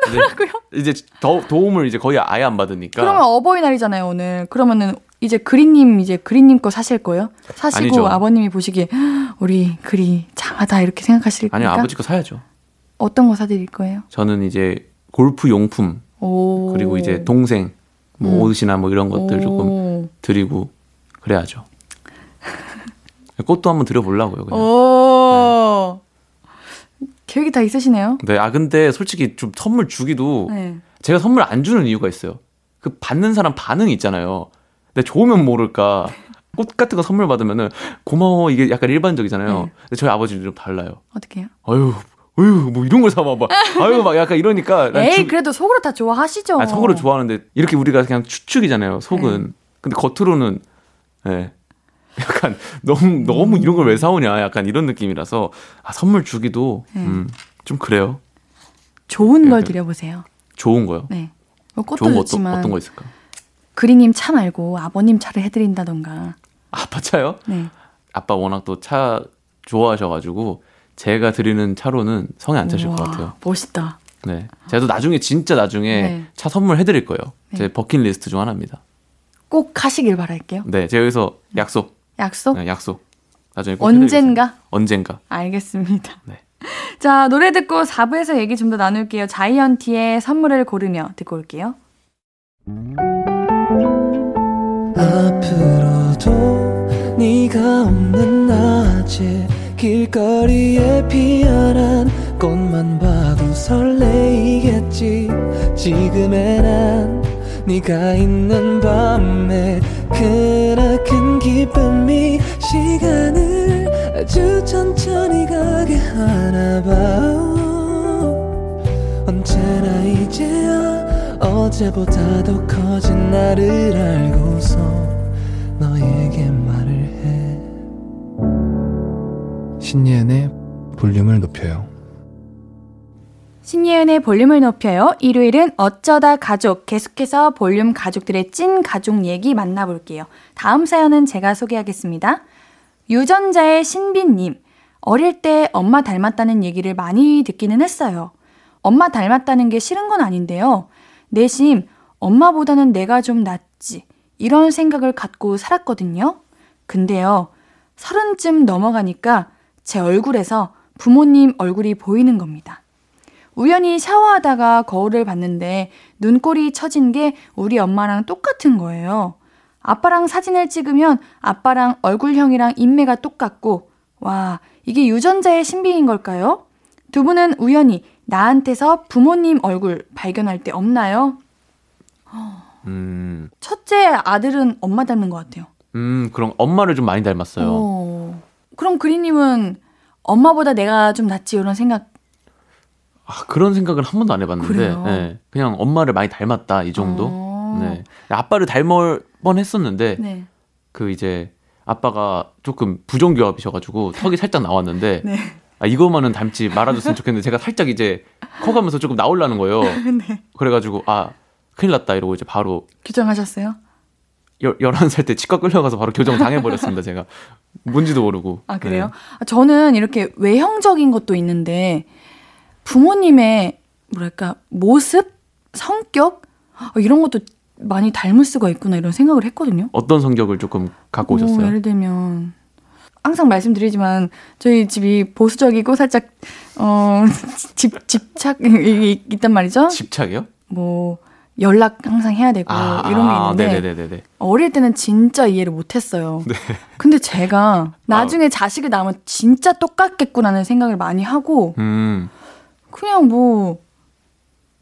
효도라고요? 이제 더 도움을 이제 거의 아예 안 받으니까 그러면 어버이날이잖아요 오늘. 그러면은 이제 그린님 이제 그린님 거 사실 거예요? 사시고 아니죠. 아버님이 보시기에 "헉, 우리 그리 장하다 이렇게 생각하실 아니 거니까 아버지 거 사야죠. 어떤 거 사드릴 거예요? 저는 이제 골프 용품 오. 그리고 이제 동생 뭐 음. 옷이나 뭐 이런 것들 조금 오. 드리고 그래야죠. 꽃도 한번 드려보려고요. 그냥. 오. 계획이 다 있으시네요. 네, 아 근데 솔직히 좀 선물 주기도 네. 제가 선물 안 주는 이유가 있어요. 그 받는 사람 반응이 있잖아요. 근데 좋으면 모를까. 꽃 같은 거 선물 받으면은 고마워 이게 약간 일반적이잖아요. 네. 근데 저희 아버지는 좀 달라요. 어떻게 해요? 아유, 아유 뭐 이런 걸 사봐 봐. 아유 막 약간 이러니까 난 에이 주- 그래도 속으로 다 좋아하시죠. 아, 속으로 좋아하는데 이렇게 우리가 그냥 추측이잖아요. 속은. 근데 겉으로는 예. 약간 너무 너무 이런 걸 왜 사오냐 약간 이런 느낌이라서 아 선물 주기도 음, 좀 그래요. 좋은 걸 드려보세요. 좋은 거요. 네. 뭐 꽃도 좋은 거 어떤, 좋지만 어떤 거 있을까? 그리님 차 말고 아버님 차를 해드린다던가. 아빠 차요? 네. 아빠 워낙 또 차 좋아하셔가지고 제가 드리는 차로는 성에 안 차실 것 우와, 같아요. 멋있다. 네, 제가 또 나중에 진짜 나중에 네. 차 선물 해드릴 거예요. 네. 제 버킷리스트 중 하나입니다. 꼭 하시길 바랄게요. 네, 제가 여기서 약속, 약속? 네, 약속. 나중에 해드리겠습니다. 언젠가? 언젠가. 알겠습니다. 네. 자, 노래 듣고 4부에서 얘기 좀 더 나눌게요. 자이언티의 선물을 고르며 듣고 올게요. 앞으로도 네가 없는 낮에 길거리에 피어난 꽃만 봐도 설레이겠지 지금의 난 네가 있는 밤에 그나큰 기쁨이 시간을 아주 천천히 가게 하나 봐 언제나 이제야 어제보다 더 커진 나를 알고서 너에게 말을 해 신예은의 볼륨을 높여요. 신예은의 볼륨을 높여요. 일요일은 어쩌다 가족. 계속해서 볼륨 가족들의 찐 가족 얘기 만나볼게요. 다음 사연은 제가 소개하겠습니다. 유전자의 신비님. 어릴 때 엄마 닮았다는 얘기를 많이 듣기는 했어요. 엄마 닮았다는 게 싫은 건 아닌데요. 내심 엄마보다는 내가 좀 낫지. 이런 생각을 갖고 살았거든요. 근데요. 서른쯤 넘어가니까 제 얼굴에서 부모님 얼굴이 보이는 겁니다. 우연히 샤워하다가 거울을 봤는데 눈꼬리 처진 게 우리 엄마랑 똑같은 거예요. 아빠랑 사진을 찍으면 아빠랑 얼굴형이랑 인매가 똑같고, 와, 이게 유전자의 신비인 걸까요? 두 분은 우연히 나한테서 부모님 얼굴 발견할 때 없나요? 음, 첫째 아들은 엄마 닮는 것 같아요. 음, 그럼 엄마를 좀 많이 닮았어요. 어. 그럼 그리님은 엄마보다 내가 좀 낫지 이런 생각 아, 그런 생각을 한 번도 안 해봤는데? 네, 그냥 엄마를 많이 닮았다 이 정도. 어. 네, 아빠를 닮을 뻔했었는데 네. 그 이제 아빠가 조금 부정교합이셔가지고 턱이 살짝 나왔는데 네. 아, 이거만은 닮지 말아줬으면 좋겠는데 제가 살짝 이제 커가면서 조금 나오려는 거예요. 네. 그래가지고 아 큰일 났다 이러고 이제 바로 규정하셨어요? 열, 11살 때 치과 끌려가서 바로 교정 당해버렸습니다 제가 뭔지도 모르고 아, 그래요? 네. 아, 저는 이렇게 외형적인 것도 있는데 부모님의 뭐랄까 모습, 성격 어, 이런 것도 많이 닮을 수가 있구나 이런 생각을 했거든요. 어떤 성격을 조금 갖고 뭐, 오셨어요? 예를 들면 항상 말씀드리지만 저희 집이 보수적이고 살짝 어 집 집착 이 있단 말이죠. 집착이요? 뭐 연락 항상 해야 되고 아, 이런 게 아, 있는데 네네네네. 어릴 때는 진짜 이해를 못했어요. 네. 근데 제가 나중에 자식을 낳으면 진짜 똑같겠구나는 생각을 많이 하고 음, 그냥 뭐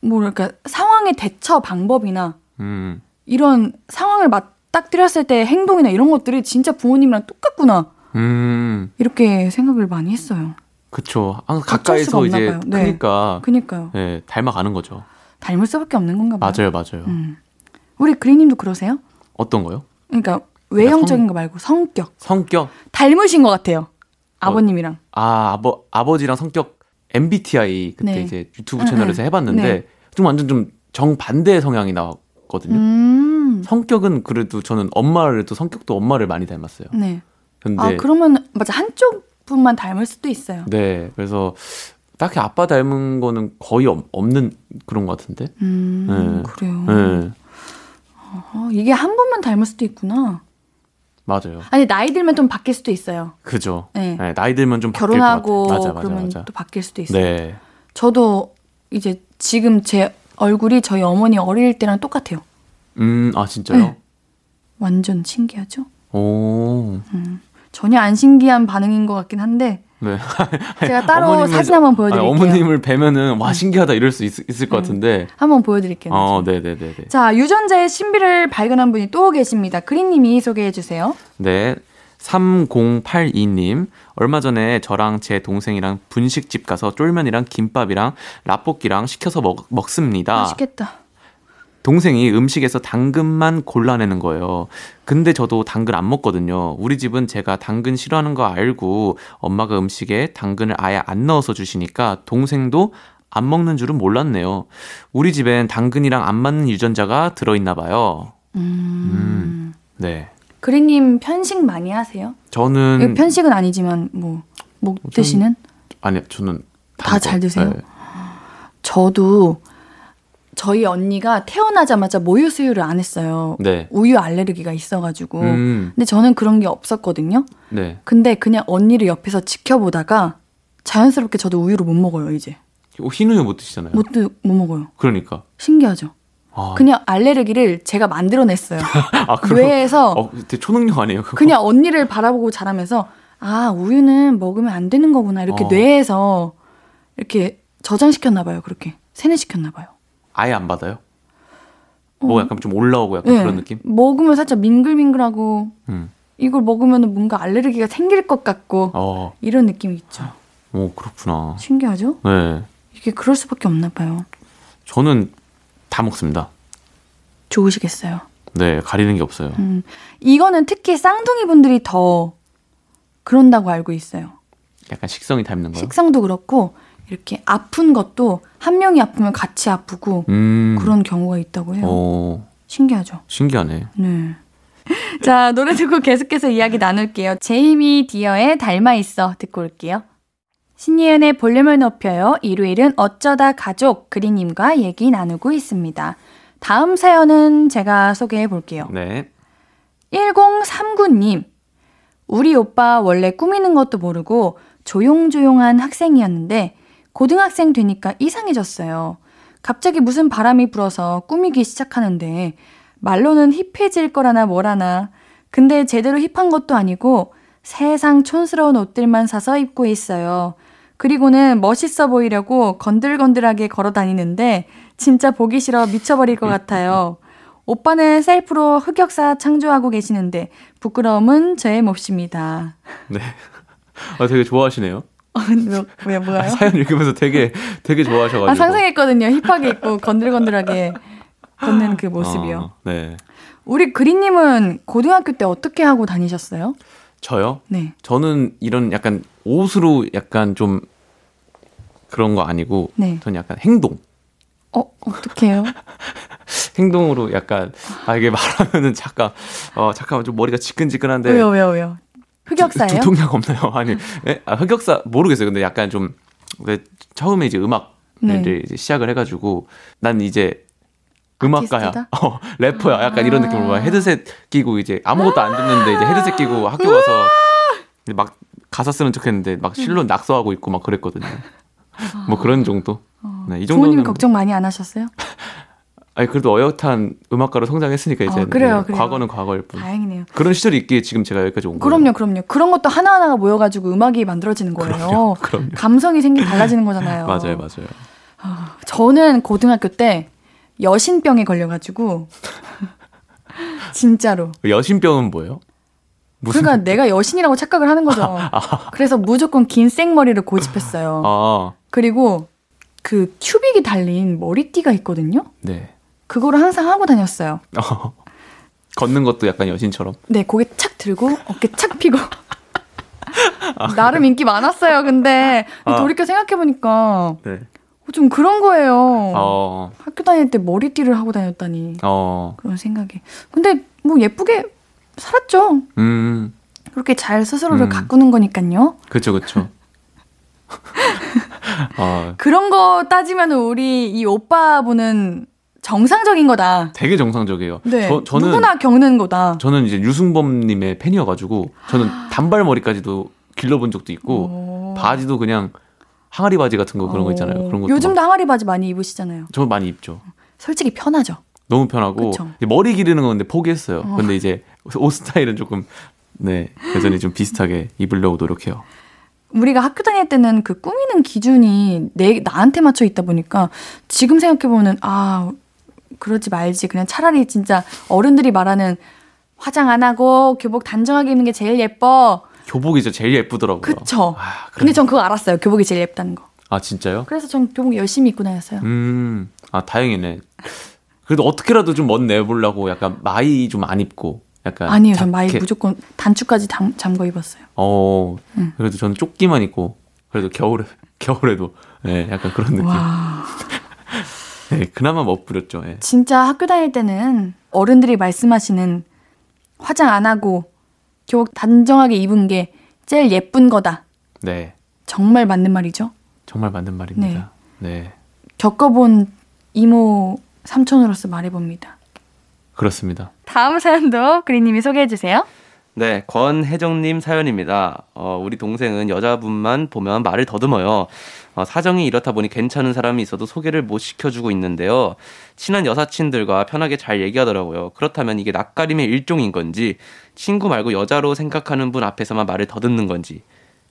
뭐랄까 상황의 대처 방법이나 음, 이런 상황을 맞닥뜨렸을 때 행동이나 이런 것들이 진짜 부모님이랑 똑같구나 음, 이렇게 생각을 많이 했어요. 그쵸. 항상 가까이서 이제 봐요. 네. 크니까, 그니까요. 예, 닮아가는 거죠. 닮을 수밖에 없는 건가 봐요. 맞아요, 맞아요. 음. 우리 그리님도 그러세요? 어떤 거요? 그러니까 외형적인 성- 거 말고 성격 성격? 닮으신 것 같아요. 아버님이랑. 아, 아버, 아버지랑 성격 MBTI 그때 네. 이제 유튜브 응, 채널에서 응. 해봤는데 네. 좀 완전 좀 정반대 성향이 나왔거든요. 음. 성격은 그래도 저는 엄마를 또 성격도 엄마를 많이 닮았어요. 네. 근데 아 그러면 맞아 한쪽 분만 닮을 수도 있어요. 네, 그래서 딱히 아빠 닮은 거는 거의 없, 없는 그런 것 같은데. 음 네. 그래요. 네, 어, 이게 한 분만 닮을 수도 있구나. 맞아요. 아니 나이 들면 좀 바뀔 수도 있어요. 그죠. 네. 네, 나이 들면 좀 결혼하고. 맞아, 맞아, 그러면 맞아. 또 바뀔 수도 있어요. 네. 저도 이제 지금 제 얼굴이 저희 어머니 어릴 때랑 똑같아요. 음, 아 진짜요? 네. 완전 신기하죠? 오. 전혀 안 신기한 반응인 것 같긴 한데 네. 제가 따로 어머님을- 사진 한번 보여드릴게요. 네. 아니, 어머님을 뵈면은 와 신기하다 이럴 수 있, 을것 같은데. 한번 보여드릴게요. 어, 네, 네, 네. 자 유전자의 신비를 발견한 분이 또 계십니다. 그린님이 소개해 주세요. 네. 3082님, 얼마 전에 저랑 제 동생이랑 분식집 가서 쫄면이랑 김밥이랑 라볶이랑 시켜서 먹, 먹습니다. 맛있겠다. 동생이 음식에서 당근만 골라내는 거예요. 근데 저도 당근 안 먹거든요. 우리 집은 제가 당근 싫어하는 거 알고 엄마가 음식에 당근을 아예 안 넣어서 주시니까 동생도 안 먹는 줄은 몰랐네요. 우리 집엔 당근이랑 안 맞는 유전자가 들어있나 봐요. 음. 네. 그린님 편식 많이 하세요? 저는 이거 편식은 아니지만 뭐목 드시는? 아니 저는 다 잘. 드세요? 네. 저도 저희 언니가 태어나자마자 모유 수유를 안 했어요. 네. 우유 알레르기가 있어가지고. 음, 근데 저는 그런 게 없었거든요. 네. 근데 그냥 언니를 옆에서 지켜보다가 자연스럽게 저도 우유를 못 먹어요, 이제. 흰 우유 못 드시잖아요. 못, 드- 못 먹어요. 그러니까. 신기하죠? 아, 그냥 알레르기를 제가 만들어냈어요. 아, 뇌에서 어, 되게 초능력 아니에요? 그거? 그냥 언니를 바라보고 자라면서 아, 우유는 먹으면 안 되는 거구나. 이렇게 어. 뇌에서 이렇게 저장시켰나 봐요, 그렇게. 세뇌시켰나 봐요. 아예 안 받아요? 어. 뭐 약간 좀 올라오고 약간 네. 그런 느낌? 먹으면 살짝 밍글밍글하고 음. 이걸 먹으면 뭔가 알레르기가 생길 것 같고 어, 이런 느낌이 있죠. 오, 그렇구나. 신기하죠? 네. 이게 그럴 수밖에 없나 봐요. 저는 다 먹습니다. 좋으시겠어요. 네, 가리는 게 없어요. 음, 이거는 특히 쌍둥이 분들이 더 그런다고 알고 있어요. 약간 식성이 닮는 거요? 식성도 그렇고 이렇게 아픈 것도 한 명이 아프면 같이 아프고 음. 그런 경우가 있다고 해요. 오, 신기하죠? 신기하네. 네. 자, 노래 듣고 계속해서 이야기 나눌게요. 제이미 디어의 닮아 있어 듣고 올게요. 신예은의 볼륨을 높여요. 일요일은 어쩌다 가족 그리님과 얘기 나누고 있습니다. 다음 사연은 제가 소개해 볼게요. 네. 1039님. 우리 오빠 원래 꾸미는 것도 모르고 조용조용한 학생이었는데 고등학생 되니까 이상해졌어요. 갑자기 무슨 바람이 불어서 꾸미기 시작하는데 말로는 힙해질 거라나 뭐라나. 근데 제대로 힙한 것도 아니고 세상 촌스러운 옷들만 사서 입고 있어요. 그리고는 멋있어 보이려고 건들건들하게 걸어 다니는데 진짜 보기 싫어 미쳐버릴 것 같아요. 오빠는 셀프로 흑역사 창조하고 계시는데 부끄러움은 저의 몫입니다. 네. 아, 되게 좋아하시네요. 뭐, 왜 뭐가요? 사연 읽으면서 되게 되게 좋아하셔가지고. 아 상상했거든요. 힙하게 입고 건들건들하게 걷는 그 모습이요. 어, 네. 우리 그린님은 고등학교 때 어떻게 하고 다니셨어요? 저요? 네. 저는 이런 약간 옷으로 약간 좀 그런 거 아니고 네. 저는 약간 행동. 어 어떻게 해요? 행동으로 약간 아 이게 말하면은 잠깐 어 잠깐만 좀 머리가 지끈지끈한데 왜요 왜요 왜요? 흑역사예요? 두통약 없나요? 아니 예? 아, 흑역사 모르겠어요. 근데 약간 좀왜 처음에 이제 음악 네. 을 이제 시작을 해가지고 난 이제 음악가야? 어, 래퍼야, 약간 이런 아. 느낌으로 막 헤드셋 끼고 이제 아무것도 안 듣는데 이제 헤드셋 끼고 학교 가서 막 가사 쓰는 척했는데 막 실로 낙서하고 있고 막 그랬거든요. 뭐 그런 정도. 네, 이 정도는 부모님 걱정 많이 안 하셨어요? 아니 그래도 어엿한 음악가로 성장했으니까 이제 어, 그래요, 그래요. 과거는 과거일 뿐. 다행이네요. 그런 시절이 있기에 지금 제가 여기까지 온 거예요. 그럼요, 그럼요. 그런 것도 하나 하나가 모여가지고 음악이 만들어지는 거예요. 그럼요, 그럼요. 감성이 생기 달라지는 거잖아요. 맞아요, 맞아요. 저는 고등학교 때 여신병에 걸려가지고 진짜로. 여신병은 뭐예요? 무슨 그러니까 내가 여신이라고 착각을 하는 거죠. 그래서 무조건 긴 생머리를 고집했어요. 아, 그리고 그 큐빅이 달린 머리띠가 있거든요. 네. 그거를 항상 하고 다녔어요. 어, 걷는 것도 약간 여신처럼. 네, 고개 착 들고 어깨 착 피고. 나름 인기 많았어요. 근데 아. 돌이켜 생각해 보니까 네. 좀 그런 거예요. 어, 학교 다닐 때 머리띠를 하고 다녔다니 어, 그런 생각이. 근데 뭐 예쁘게 살았죠. 음, 그렇게 잘 스스로를 음. 가꾸는 거니까요. 그쵸, 그쵸. 아, 그런 거 따지면 우리 이 오빠분은 정상적인 거다. 되게 정상적이에요. 네, 저, 저는 누구나 겪는 거다. 저는 이제 유승범님의 팬이어가지고 저는 단발머리까지도 길러본 적도 있고 오. 바지도 그냥 항아리 바지 같은 거 그런 거 있잖아요. 그런 것도 요즘도 막- 항아리 바지 많이 입으시잖아요. 저 많이 입죠. 솔직히 편하죠. 너무 편하고 머리 기르는 건 근데 포기했어요. 어. 근데 이제 옷 스타일은 조금 네 여전히 좀 비슷하게 입으려고 노력해요. 우리가 학교 다닐 때는 그 꾸미는 기준이 내 나한테 맞춰 있다 보니까 지금 생각해 보면 아 그러지 말지 그냥 차라리 진짜 어른들이 말하는 화장 안 하고 교복 단정하게 입는 게 제일 예뻐. 교복이 진짜 제일 예쁘더라고요. 그쵸. 아, 그래. 근데 전 그거 알았어요. 교복이 제일 예쁘다는 거. 아 진짜요? 그래서 전 교복 열심히 입고 다녔어요. 음, 아 다행이네. 그래도 어떻게라도 좀 멋 내보려고 약간 마이 좀 안 입고 약간 아니에요. 전 마이. 무조건 단추까지 잠, 잠궈 입었어요. 어, 음. 그래도 저는 조끼만 입고 그래도 겨울에 겨울에도 예, 약간 그런 느낌. 와. 네, 그나마 멋부렸죠. 예. 진짜 학교 다닐 때는 어른들이 말씀하시는 화장 안 하고 교복 단정하게 입은 게 제일 예쁜 거다. 네, 정말 맞는 말이죠. 정말 맞는 말입니다. 네. 겪어본 이모 삼촌으로서 말해봅니다. 그렇습니다. 다음 사연도 그리님이 소개해 주세요. 네, 권혜정님 사연입니다. 어, 우리 동생은 여자분만 보면 말을 더듬어요. 어, 사정이 이렇다 보니 괜찮은 사람이 있어도 소개를 못 시켜주고 있는데요. 친한 여사친들과 편하게 잘 얘기하더라고요. 그렇다면 이게 낯가림의 일종인 건지, 친구 말고 여자로 생각하는 분 앞에서만 말을 더듬는 건지,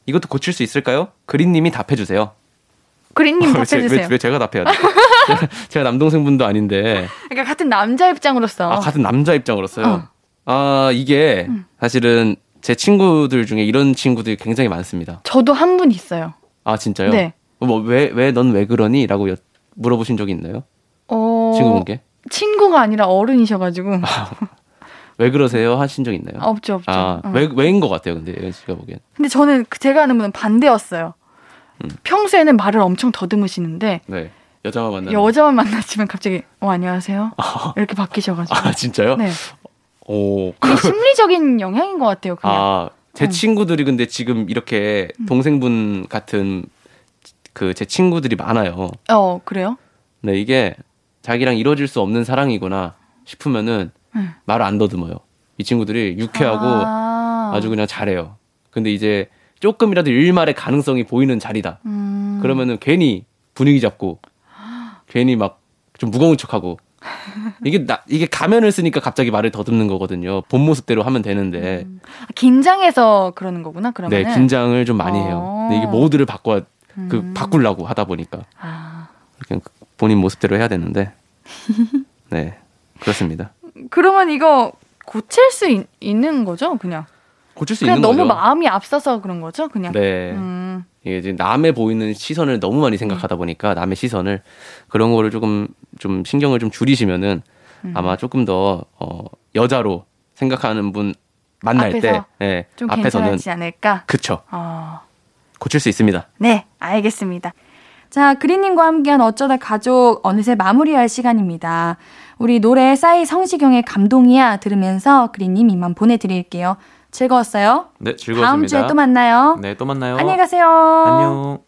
이것도 고칠 수 있을까요? 그린님이 답해주세요. 왜, 제- 왜, 왜 제가 답해야 돼? 제가, 제가 남동생분도 아닌데. 그러니까 같은 남자 입장으로서 아, 같은 남자 입장으로서요. 어. 아, 이게 사실은 제 친구들 중에 이런 친구들이 굉장히 많습니다. 저도 한 분 있어요. 아, 진짜요? 네. 뭐, 왜, 왜, 넌 왜 그러니? 라고 여- 물어보신 적이 있나요? 어, 친구분께? 친구가 아니라 어른이셔가지고 왜 그러세요? 하신 적 있나요? 없죠 없죠. 아, 어. 왜, 왜인 것 같아요, 근데, 씨가 보기엔. 근데 저는 그 제가 아는 분은 반대였어요. 음. 평소에는 말을 엄청 더듬으시는데 네. 여자만 만나는. 여자만 만나시면 갑자기 어 안녕하세요 이렇게 바뀌셔가지고 아, 진짜요? 네 오. 이게 심리적인 영향인 것 같아요 그냥 아, 제 음. 친구들이 근데 지금 이렇게 동생분 같은 그 제 친구들이 많아요. 어 그래요 네, 이게 자기랑 이루어질 수 없는 사랑이구나 싶으면은 음. 말을 안 더듬어요. 이 친구들이 유쾌하고 아, 아. 주 그냥 잘해요. 근데 이제 조금이라도 일말의 가능성이 보이는 자리다. 음. 그러면은 괜히 분위기 잡고 괜히 막 좀 무거운 척하고 이게 나 이게 가면을 쓰니까 갑자기 말을 더듬는 거거든요. 본 모습대로 하면 되는데 긴장해서 그러는 거구나 그러면 네 긴장을 좀 많이 해요. 어. 근데 이게 모드를 바꿔 그 음. 바꾸려고 하다 보니까 아, 그냥 본인 모습대로 해야 되는데 네 그렇습니다. 그러면 이거 고칠 수 있, 있는 거죠 그냥 고칠 수 그냥 있는 너무 거죠. 마음이 앞서서 그런 거죠 그냥 네. 음. 이게 이제 남의 보이는 시선을 너무 많이 생각하다 보니까 남의 시선을 그런 거를 조금 좀 신경을 좀 줄이시면은 음. 아마 조금 더 어, 여자로 생각하는 분 만날 때 앞에서 예, 좀 앞에서는 괜찮지 않을까 그쵸 어. 고칠 수 있습니다. 네, 알겠습니다. 자, 그린님과 함께한 어쩌다 가족 어느새 마무리할 시간입니다. 우리 노래 싸이 성시경의 감동이야 들으면서 그린님 이만 보내드릴게요. 즐거웠어요? 네, 즐거웠습니다. 다음 주에 또 만나요. 네, 또 만나요. 안녕히 가세요. 안녕.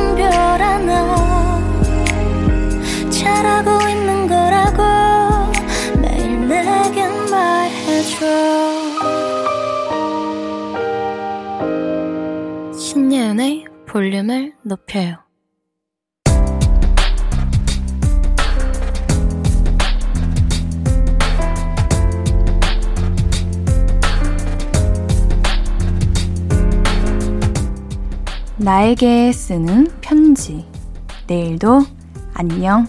볼륨을 높여요. 나에게 쓰는 편지. 내일도 안녕.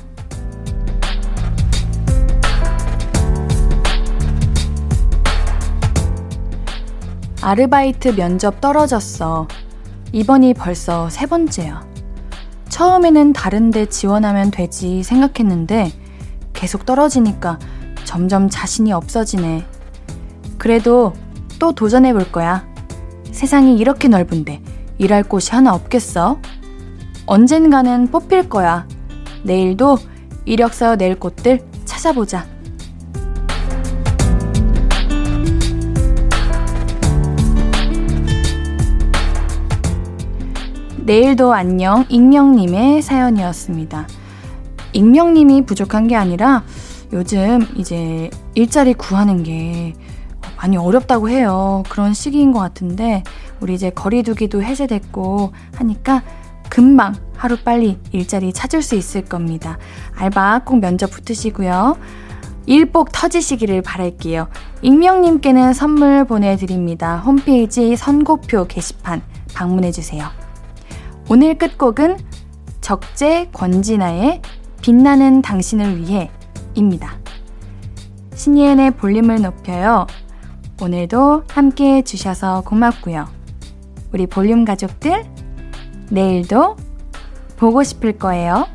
아르바이트 면접 떨어졌어. 이번이 벌써 세 번째야. 처음에는 다른데 지원하면 되지 생각했는데 계속 떨어지니까 점점 자신이 없어지네. 그래도 또 도전해 볼 거야. 세상이 이렇게 넓은데 일할 곳이 하나 없겠어? 언젠가는 뽑힐 거야. 내일도 이력서 낼 곳들 찾아보자. 내일도 안녕 익명님의 사연이었습니다. 익명님이 부족한 게 아니라 요즘 이제 일자리 구하는 게 많이 어렵다고 해요. 그런 시기인 것 같은데 우리 이제 거리두기도 해제됐고 하니까 금방 하루 빨리 일자리 찾을 수 있을 겁니다. 알바 꼭 면접 붙으시고요. 일복 터지시기를 바랄게요. 익명님께는 선물 보내드립니다. 홈페이지 선고표 게시판 방문해주세요. 오늘 끝곡은 적재 권진아의 빛나는 당신을 위해 입니다. 신예은의 볼륨을 높여요. 오늘도 함께 해주셔서 고맙고요. 우리 볼륨 가족들, 내일도 보고 싶을 거예요.